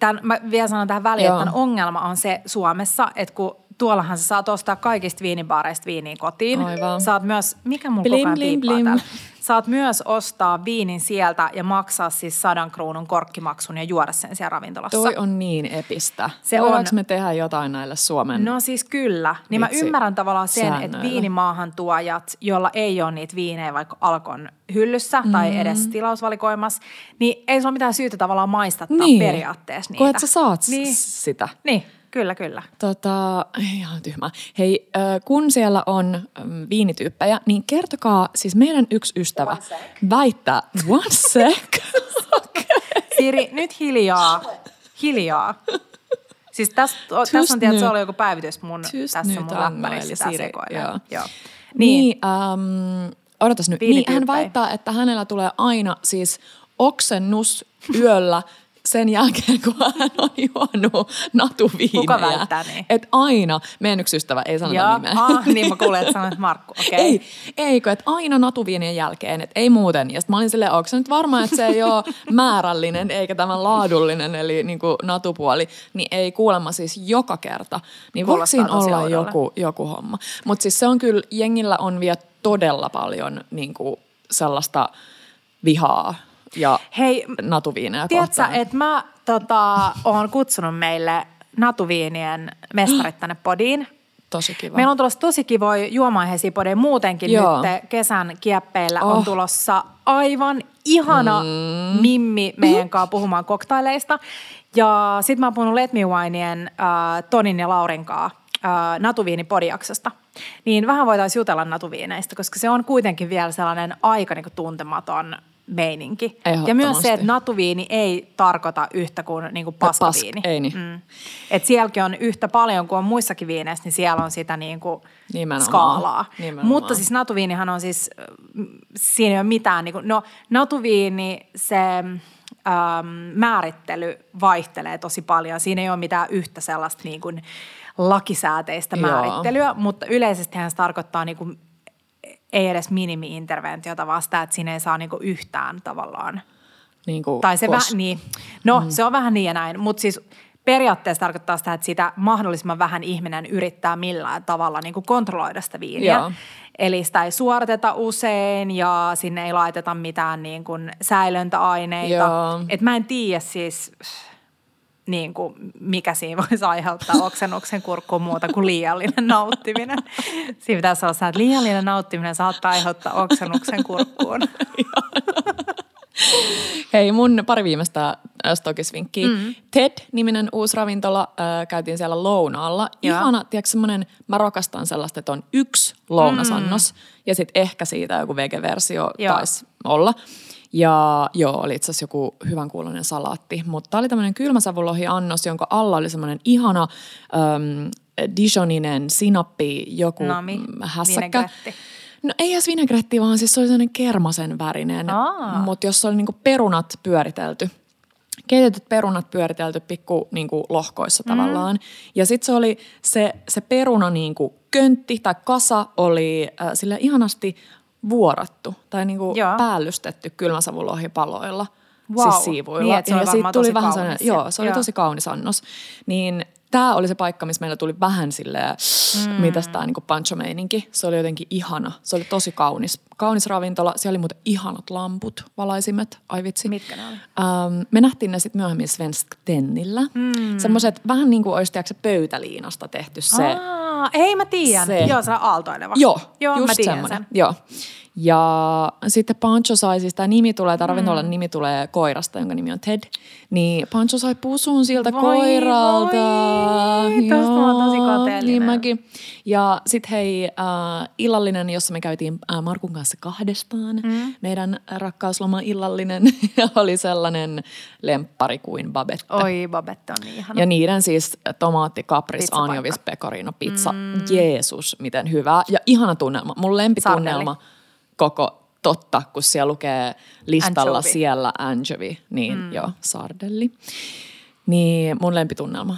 Tämän, mä vielä sanon tähän väliin, Joo. että tämän ongelma on se Suomessa, että kun tuollahan sä saat ostaa kaikista viinibaareista viiniä kotiin. Aivan. Saat myös, mikä mulla Blim, koko ajan blim, blim. täällä? Saat myös ostaa viinin sieltä ja maksaa siis sadan kruunun korkkimaksun ja juoda sen siellä ravintolassa. toi on niin epistä. Se Voidaanko on. me tehdä jotain näille Suomen... No siis kyllä. Niin mä ymmärrän tavallaan sen, että säännöillä. viinimaahantuojat, jolla ei ole niitä viinejä vaikka Alkon hyllyssä mm. tai edes tilausvalikoimassa, niin ei sulla ole mitään syytä tavallaan maistattaa niin. periaatteessa niitä. Koet sä saat niin. sitä. Niin, kyllä, kyllä. Tota, ihan tyhmä. Hei, kun siellä on mm, viinityyppejä, niin kertokaa, siis meidän yksi ystävä One sec. väittää, one sec, Siri, nyt hiljaa. Hiljaa. Siis tässä, tässä on, tiedät, se oli joku päivitys mun, Tyst tässä nyt, mun läppärissä sekoilee. joo. Joo. Niin, Niin. äm, odotas nyt. Niin, hän väittää, että hänellä tulee aina siis oksennus yöllä sen jälkeen, kun hän on juonut natuviinejä. Kuka väittää niin? Että aina, meidän yksi ystävä, ei sanota Joo, nimeä. ah, niin mä kuulin, että sanoit Markku, okei. Okay. Ei, eikö, että aina natuviinien jälkeen, että ei muuten. Ja sitten mä olin silleen, onko se nyt varma, että se ei ole määrällinen eikä tämä laadullinen, eli niin kuin natupuoli, niin ei kuulemma siis joka kerta. Niin voiko siinä olla oudolle. joku, joku homma. Mutta siis se on kyllä, jengillä on vielä todella paljon niin kuin sellaista vihaa ja Hei, natuviineja tiedätkö, että mä tota, oon kutsunut meille natuviinien mestarit tänne podiin. Tosi kiva. Meillä on tulossa tosi kivoja juomaheisiä podeja muutenkin Joo. nyt kesän kieppeillä on Oh. tulossa aivan ihana mm. mimmi meidän kanssa puhumaan koktaileista. Ja sit mä oon puhunut Let Me Wineien äh, Tonin ja Laurin kanssa äh, Natuviini-podijaksosta. Niin vähän voitaisiin jutella natuviineista, koska se on kuitenkin vielä sellainen aika niinku tuntematon meininki. Ja myös se, että natuviini ei tarkoita yhtä kuin niinku paskaviini. Pask- ei niin. Mm. Et sielläkin on yhtä paljon kuin on muissakin viineissä, niin siellä on sitä niinku Nimenomaan. skaalaa. Nimenomaan. Mutta siis natuviinihan on siis, mm, siinä ei ole mitään, niinku, no natuviini, se äm, määrittely vaihtelee tosi paljon. Siinä ei ole mitään yhtä sellaista niin kuin lakisääteistä Joo. määrittelyä, mutta yleisesti se tarkoittaa niin kuin, ei edes minimi-interventiota, vaan sitä, että siinä ei saa niin kuin yhtään tavallaan niin kuin tai se kos- vähän, niin. No, mm. se on vähän niin ja näin, mutta siis periaatteessa tarkoittaa sitä, että sitä mahdollisimman vähän ihminen yrittää millään tavalla niin kuin kontrolloida sitä viiniä. Joo. Eli sitä ei suoriteta usein ja sinne ei laiteta mitään niin kuin säilöntäaineita. Joo. Et mä en tiedä siis, niin kuin, mikä siinä voisi aiheuttaa oksennuksen kurkkuun muuta kuin liiallinen nauttiminen. Siinä pitäisi olla että liiallinen nauttiminen saattaa aiheuttaa oksennuksen kurkkuun. Hei, mun pari viimeistä äh, stokisvinkkiä. Mm. TED-niminen uusi ravintola, äh, käytiin siellä lounaalla. Joo. Ihana, tiedätkö semmoinen, mä rakastan sellaista, että on yksi lounasannos mm. ja sitten ehkä siitä joku vege-versio Joo. taisi olla. Ja joo, oli itse asiassa joku hyvän kuuloinen salaatti, mutta tämä oli tämmöinen kylmäsavulohi-annos, jonka alla oli semmoinen ihana äm, Dijoninen sinappi, joku Nami, mm, hässäkkä. vinegretti. No ei edes vinegretti, vaan siis se oli sellainen kermasen värinen, mutta jos se oli niinku perunat pyöritelty, keitetyt perunat pyöritelty pikku niinku lohkoissa Mm. tavallaan. Ja sitten se oli se, se peruna niinku köntti tai kasa oli äh, sille ihanasti vuorattu tai niinku Joo. päällystetty kylmäsavulohipaloilla. Vau, Siis siivuilla. niin, se oli ja siitä tuli tosi vähän kaunis sellainen, se- joo, se oli joo. tosi kaunis annos. Niin tämä oli se paikka, missä meillä tuli vähän silleen, mm. mitäs tää niinku pancho-meininki. Se oli jotenkin ihana. Se oli tosi kaunis. Kaunis ravintola. Siellä oli muuten ihanat lamput, valaisimet. Ai vitsi. Mitkä ne oli? Ähm, me nähtiin ne sitten myöhemmin Svensk Tennillä. Mm. Semmoiset vähän niin kuin olisi tiedätkö, pöytäliinasta tehty se. Aa, ei mä tiedän. se- Joo, se on aaltoileva. Joo, Joo just mä tiedän semmoinen. sen. Joo. Ja sitten Pancho sai, siis tämä nimi tulee, tämä Mm. ravintolan nimi tulee koirasta, jonka nimi on Ted. Niin Pancho sai pusun siltä Voi, koiralta. voi. Tästä mä oon tosi kateellinen. Niin mäkin. Ja sitten hei, äh, illallinen, jossa me käytiin äh, Markun kanssa kahdestaan. Mm. Meidän rakkausloma illallinen oli sellainen lemppari kuin Babette. Oi, Babette on niin ihana. Ja niiden siis tomaatti, kapris, anjovis, pecorino, pizza. Mm. Jeesus, miten hyvä. Ja ihana tunnelma. Mun lempitunnelma koko totta, kun siellä lukee listalla Anchovy. siellä anchovy, niin mm. joo, sardelli. Niin mun lempitunnelma.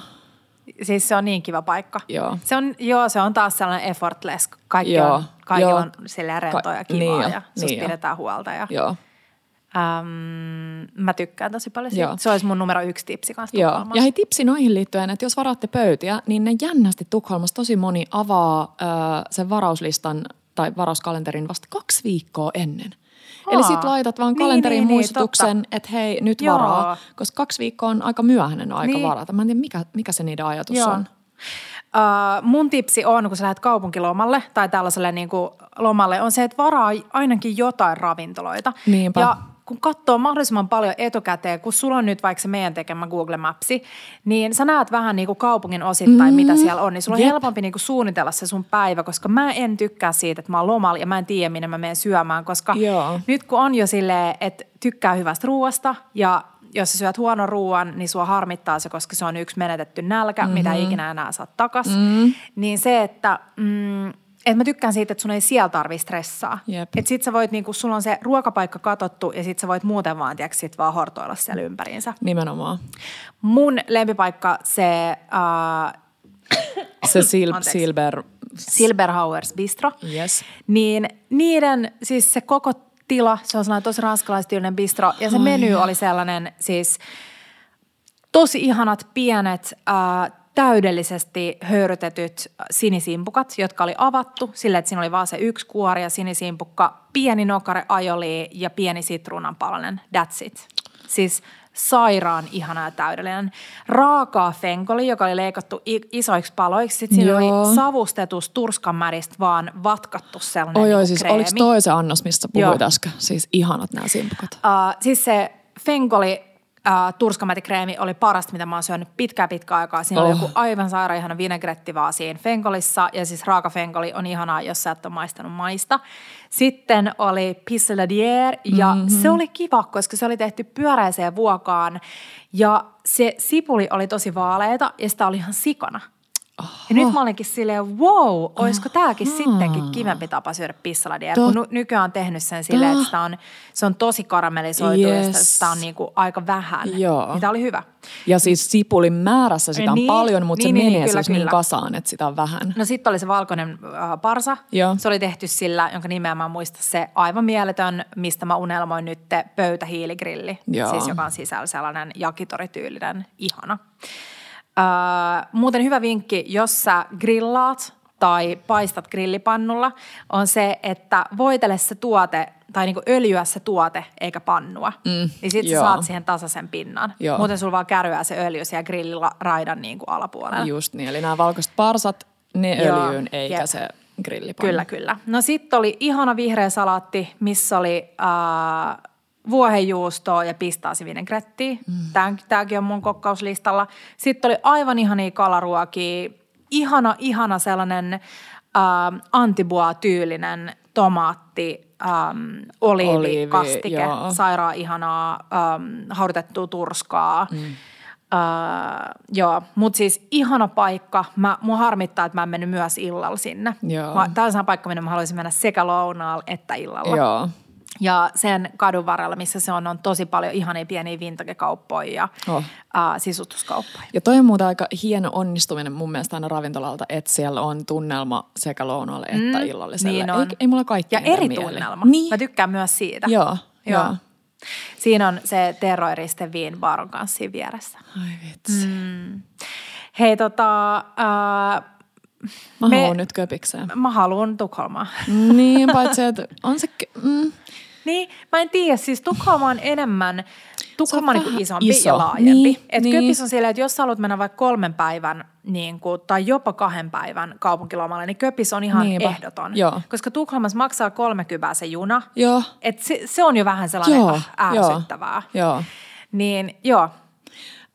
Siis se on niin kiva paikka. Joo. Se on, joo, se on taas sellainen effortless. Kaikki Joo, on, kaikilla joo. on silleen rentoa ja kivaa niin ja susta niin pidetään huolta. Ja, Joo. äm, mä tykkään tosi paljon siitä. Joo. Se olisi mun numero yksi tipsi kanssa Joo. Tukholmassa. Ja hei tipsi noihin liittyen, että jos varaatte pöytiä, niin ne jännästi Tukholmassa tosi moni avaa ö, sen varauslistan tai varauskalenterin vasta kaksi viikkoa ennen. Eli Aa, sit laitat vaan niin, kalenteriin niin, niin, muistutuksen, että hei, nyt Joo. varaa, koska kaksi viikkoa on aika myöhäinen aika Niin. varata. Mä en tiedä, mikä, mikä se niiden ajatus Joo. on. Uh, mun tipsi on, kun sä lähdet kaupunkilomalle tai tällaiselle niin kuin lomalle, on se, että varaa ainakin jotain ravintoloita. Niinpä. Ja kun katsoo mahdollisimman paljon etukäteen, kun sulla on nyt vaikka se meidän tekemä Google Mapsi, niin sä näet vähän niin kuin kaupungin osittain, mm, mitä siellä on. Niin sulla on jep. helpompi niin kuin suunnitella se sun päivä, koska mä en tykkää siitä, että mä oon lomalla ja mä en tiedä, minne mä menen syömään. Koska Joo. nyt kun on jo silleen, että tykkää hyvästä ruoasta ja jos sä syöt huonon ruoan, niin sua harmittaa se, koska se on yksi menetetty nälkä, mm-hmm. mitä ikinä enää saa takas. Mm-hmm. Niin se, että mm, että mä tykkään siitä, että sun ei siellä tarvi stressaa. Jep. Että sit sä voit, niinku, sulla on se ruokapaikka katottu ja sit sä voit muuten vaan, tiedätkö, sit vaan hortoilla siellä ympäriinsä. Nimenomaan. Mun lempipaikka, se uh, Se sil-. Silber... Silberhauers Bistro, Yes. niin niiden, siis se koko tila, se on sellainen tosi ranskalaistyylinen bistro ja se meny oli sellainen siis tosi ihanat pienet äh, täydellisesti höyrytetyt sinisimpukat, jotka oli avattu sillä, että siinä oli vaan se yksi kuori ja sinisimpukka, pieni nokare ajoli ja pieni sitruunanpalanen. That's it. Siis sairaan ihana ja täydellinen. Raakaa fenkoli, joka oli leikattu isoiksi paloiksi. Sitten siinä Joo. oli savustetus turskanmäristä vaan vatkattu sellainen Oi, oi, niinku siis kreemi. oliko toi se annos, mistä puhuit Joo. äsken? Siis ihanat nämä simpukat. Uh, siis se fenkoli uh, turskamätikreemi oli parasta, mitä mä oon syönyt pitkää pitkää aikaa. Siinä oh. oli joku aivan sairaan ihana vinegretti vaan siinä fenkolissa. Ja siis raaka fenkoli on ihanaa, jos sä et ole maistanut maista. Sitten oli pisseladier ja mm-hmm. se oli kiva, koska se oli tehty pyöräiseen vuokaan. Ja se sipuli oli tosi vaaleita ja sitä oli ihan sikana. Ja nyt mä olinkin silleen, wow, olisiko tämäkin sittenkin kivempi tapa syödä pissaladia, kun Tot- ny- nykyään on tehnyt sen silleen, että sitä on, se on tosi karamellisoitu ja sitä, Yes. on niinku aika vähän. Joo. Niin tää oli hyvä. Ja siis sipulin määrässä sitä on Niin, paljon, mutta niin, se niin, menee kyllä, siis niin kyllä. kasaan, että sitä on vähän. No sitten oli se valkoinen äh, parsa. Joo. Se oli tehty sillä, jonka nimeä mä en muista, se aivan mieletön, mistä mä unelmoin nyt, pöytähiiligrilli. Joo. Siis joka on sisällä sellainen jakitorityylinen, ihana. Äh, muuten hyvä vinkki, jos sä grillaat tai paistat grillipannulla, on se, että voitele se tuote tai niinku öljyä se tuote eikä pannua. Mm, niin sit sä joo. saat siihen tasaisen pinnan. Joo. Muuten sulla vaan kärryää se öljy siellä grillilla raidan niinku alapuolella. Just niin, eli nämä valkoiset parsat, ne Joo, öljyyn eikä jep. se grillipannu. Kyllä, kyllä. No sitten oli ihana vihreä salaatti, missä oli äh, vuohenjuustoa ja pistaasivinegrettiä. Mm. Tämäkin on mun kokkauslistalla. Sitten oli aivan ihania kalaruokia. Ihana, ihana sellainen äh, antiboa-tyylinen tomaatti, ähm, oliivikastike, Oliivi, joo. sairaan ihanaa ähm, haudutettua turskaa. Mm. Uh, joo, mutta siis ihana paikka. Mä, mua harmittaa, että mä en mennyt myös illalla sinne. Joo. Mä, Tämä on paikka, minne mä haluaisin mennä sekä lounaalla että illalla. Joo. Ja sen kadun varrella, missä se on, on tosi paljon ihania pieniä vintagekauppoja ja Oh. uh, sisustuskauppoja. Ja toi on muuten aika hieno onnistuminen mun mielestä aina ravintolalta, että siellä on tunnelma sekä lounaalle että Mm, illalliselle. niin on. Ei, ei mulla kaikki Ja eri mieli. tunnelma. Niin. Mä tykkään myös siitä. Joo, Joo. joo. Siinä on se terroiriste Viin baron kanssa siinä vieressä. Ai vitsi. Mm. Hei tota, uh, Mä Me- haluan nyt köpikseen. mä haluan Tukholmaan. niin, paitsi että on se... Mm, Niin, mä en tiedä, siis Tukholma on enemmän, Tukholma on on niin isompi iso. ja laajempi. Niin, Et niin. Köpis on silleen, että jos sä haluat mennä vaikka kolmen päivän niin kuin, tai jopa kahden päivän kaupunkilomalle, niin Köpis on ihan Niinpä. ehdoton. Joo. Koska Tukholmassa maksaa 30 se juna. joo. Et se, se on jo vähän sellainen Joo, ah, ärsyttävää. joo. Niin joo,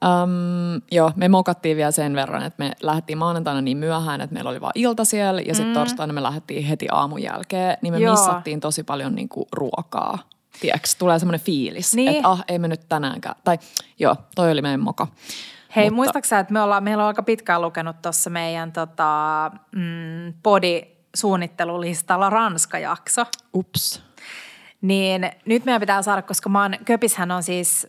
Um, joo, me mokattiin vielä sen verran, että me lähdettiin maanantaina niin myöhään, että meillä oli vain ilta siellä ja sitten mm. torstaina me lähdettiin heti aamun jälkeen, niin me Joo. missattiin tosi paljon niinku ruokaa. Tiedätkö, tulee semmoinen fiilis, Niin. että ah, ei me nyt tänäänkään. Tai joo, toi oli meidän moka. Hei, Mutta- muistaaksä, että me ollaan, meillä on aika pitkään lukenut tuossa meidän tota, mm, podi-suunnittelulistalla Ranska-jakso. Ups. Niin nyt meidän pitää saada, koska oon, Köpishän on siis,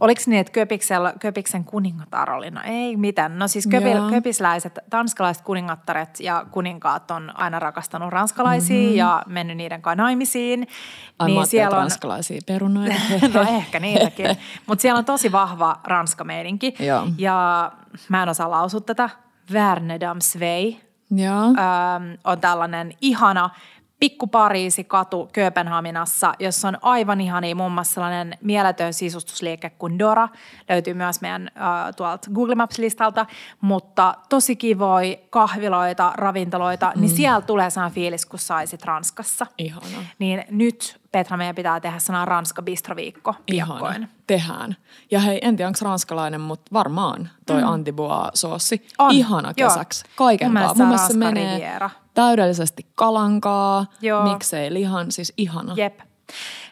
oliko niin, että Köpiksellä, Köpiksen kuningatar oli? No ei mitään. No siis köpi, Joo. köpisläiset, tanskalaiset kuningattaret ja kuninkaat on aina rakastanut ranskalaisia mm-hmm. ja mennyt niiden kanssa naimisiin. Ai niin siellä on... ranskalaisia perunoita. no ehkä niitäkin. Mutta siellä on tosi vahva. Joo. Ja mä en osaa lausua tätä. Vernedam Svei joo. öö, on tällainen ihana pikku Pariisi katu Kööpenhaminassa, jossa on aivan ihania muun muassa sellainen mieletön sisustusliike kuin Dora. Löytyy myös meidän äh, tuolta Google Maps-listalta, mutta tosi kivoja kahviloita, ravintoloita, mm. niin siellä tulee sellainen fiilis, kun saisit Ranskassa. Ihana. Niin nyt Petra, meidän pitää tehdä sellainen Ranska bistroviikko Ihana. piakkoin. Tehdään. Ja hei, en tiedä onko ranskalainen, mutta varmaan toi mm. antiboa-soossi. On, Ihana kesäksi. Kaiken Mun mielestä Mun mielestä se menee Riviera. Täydellisesti kalankaa, Joo. miksei lihan, siis ihana. Jep.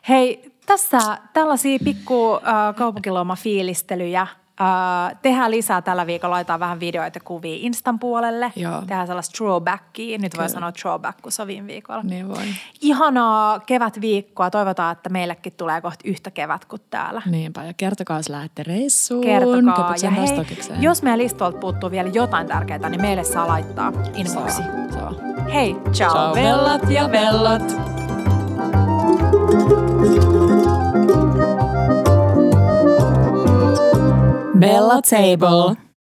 Hei, tässä tällaisia pikku äh, kaupunkilomafiilistelyjä Uh, tehdään lisää tällä viikolla, laitetaan vähän videoita kuvia Instan puolelle. Joo. Tehdään sellaista throwbackia. Nyt voi sanoa throwback, kun se on viime viikolla. Niin voi. Ihanaa kevätviikkoa. Toivotaan, että meillekin tulee kohta yhtä kevät kuin täällä. Niinpä, ja kertokaa, jos lähdette reissuun. Kertokaa. Ja hei, jos meidän listolta puuttuu vielä jotain tärkeää, niin meille saa laittaa inboxi. Saa, saa. Hei, ciao, Ciao, vellat ja vellat. Bella Table.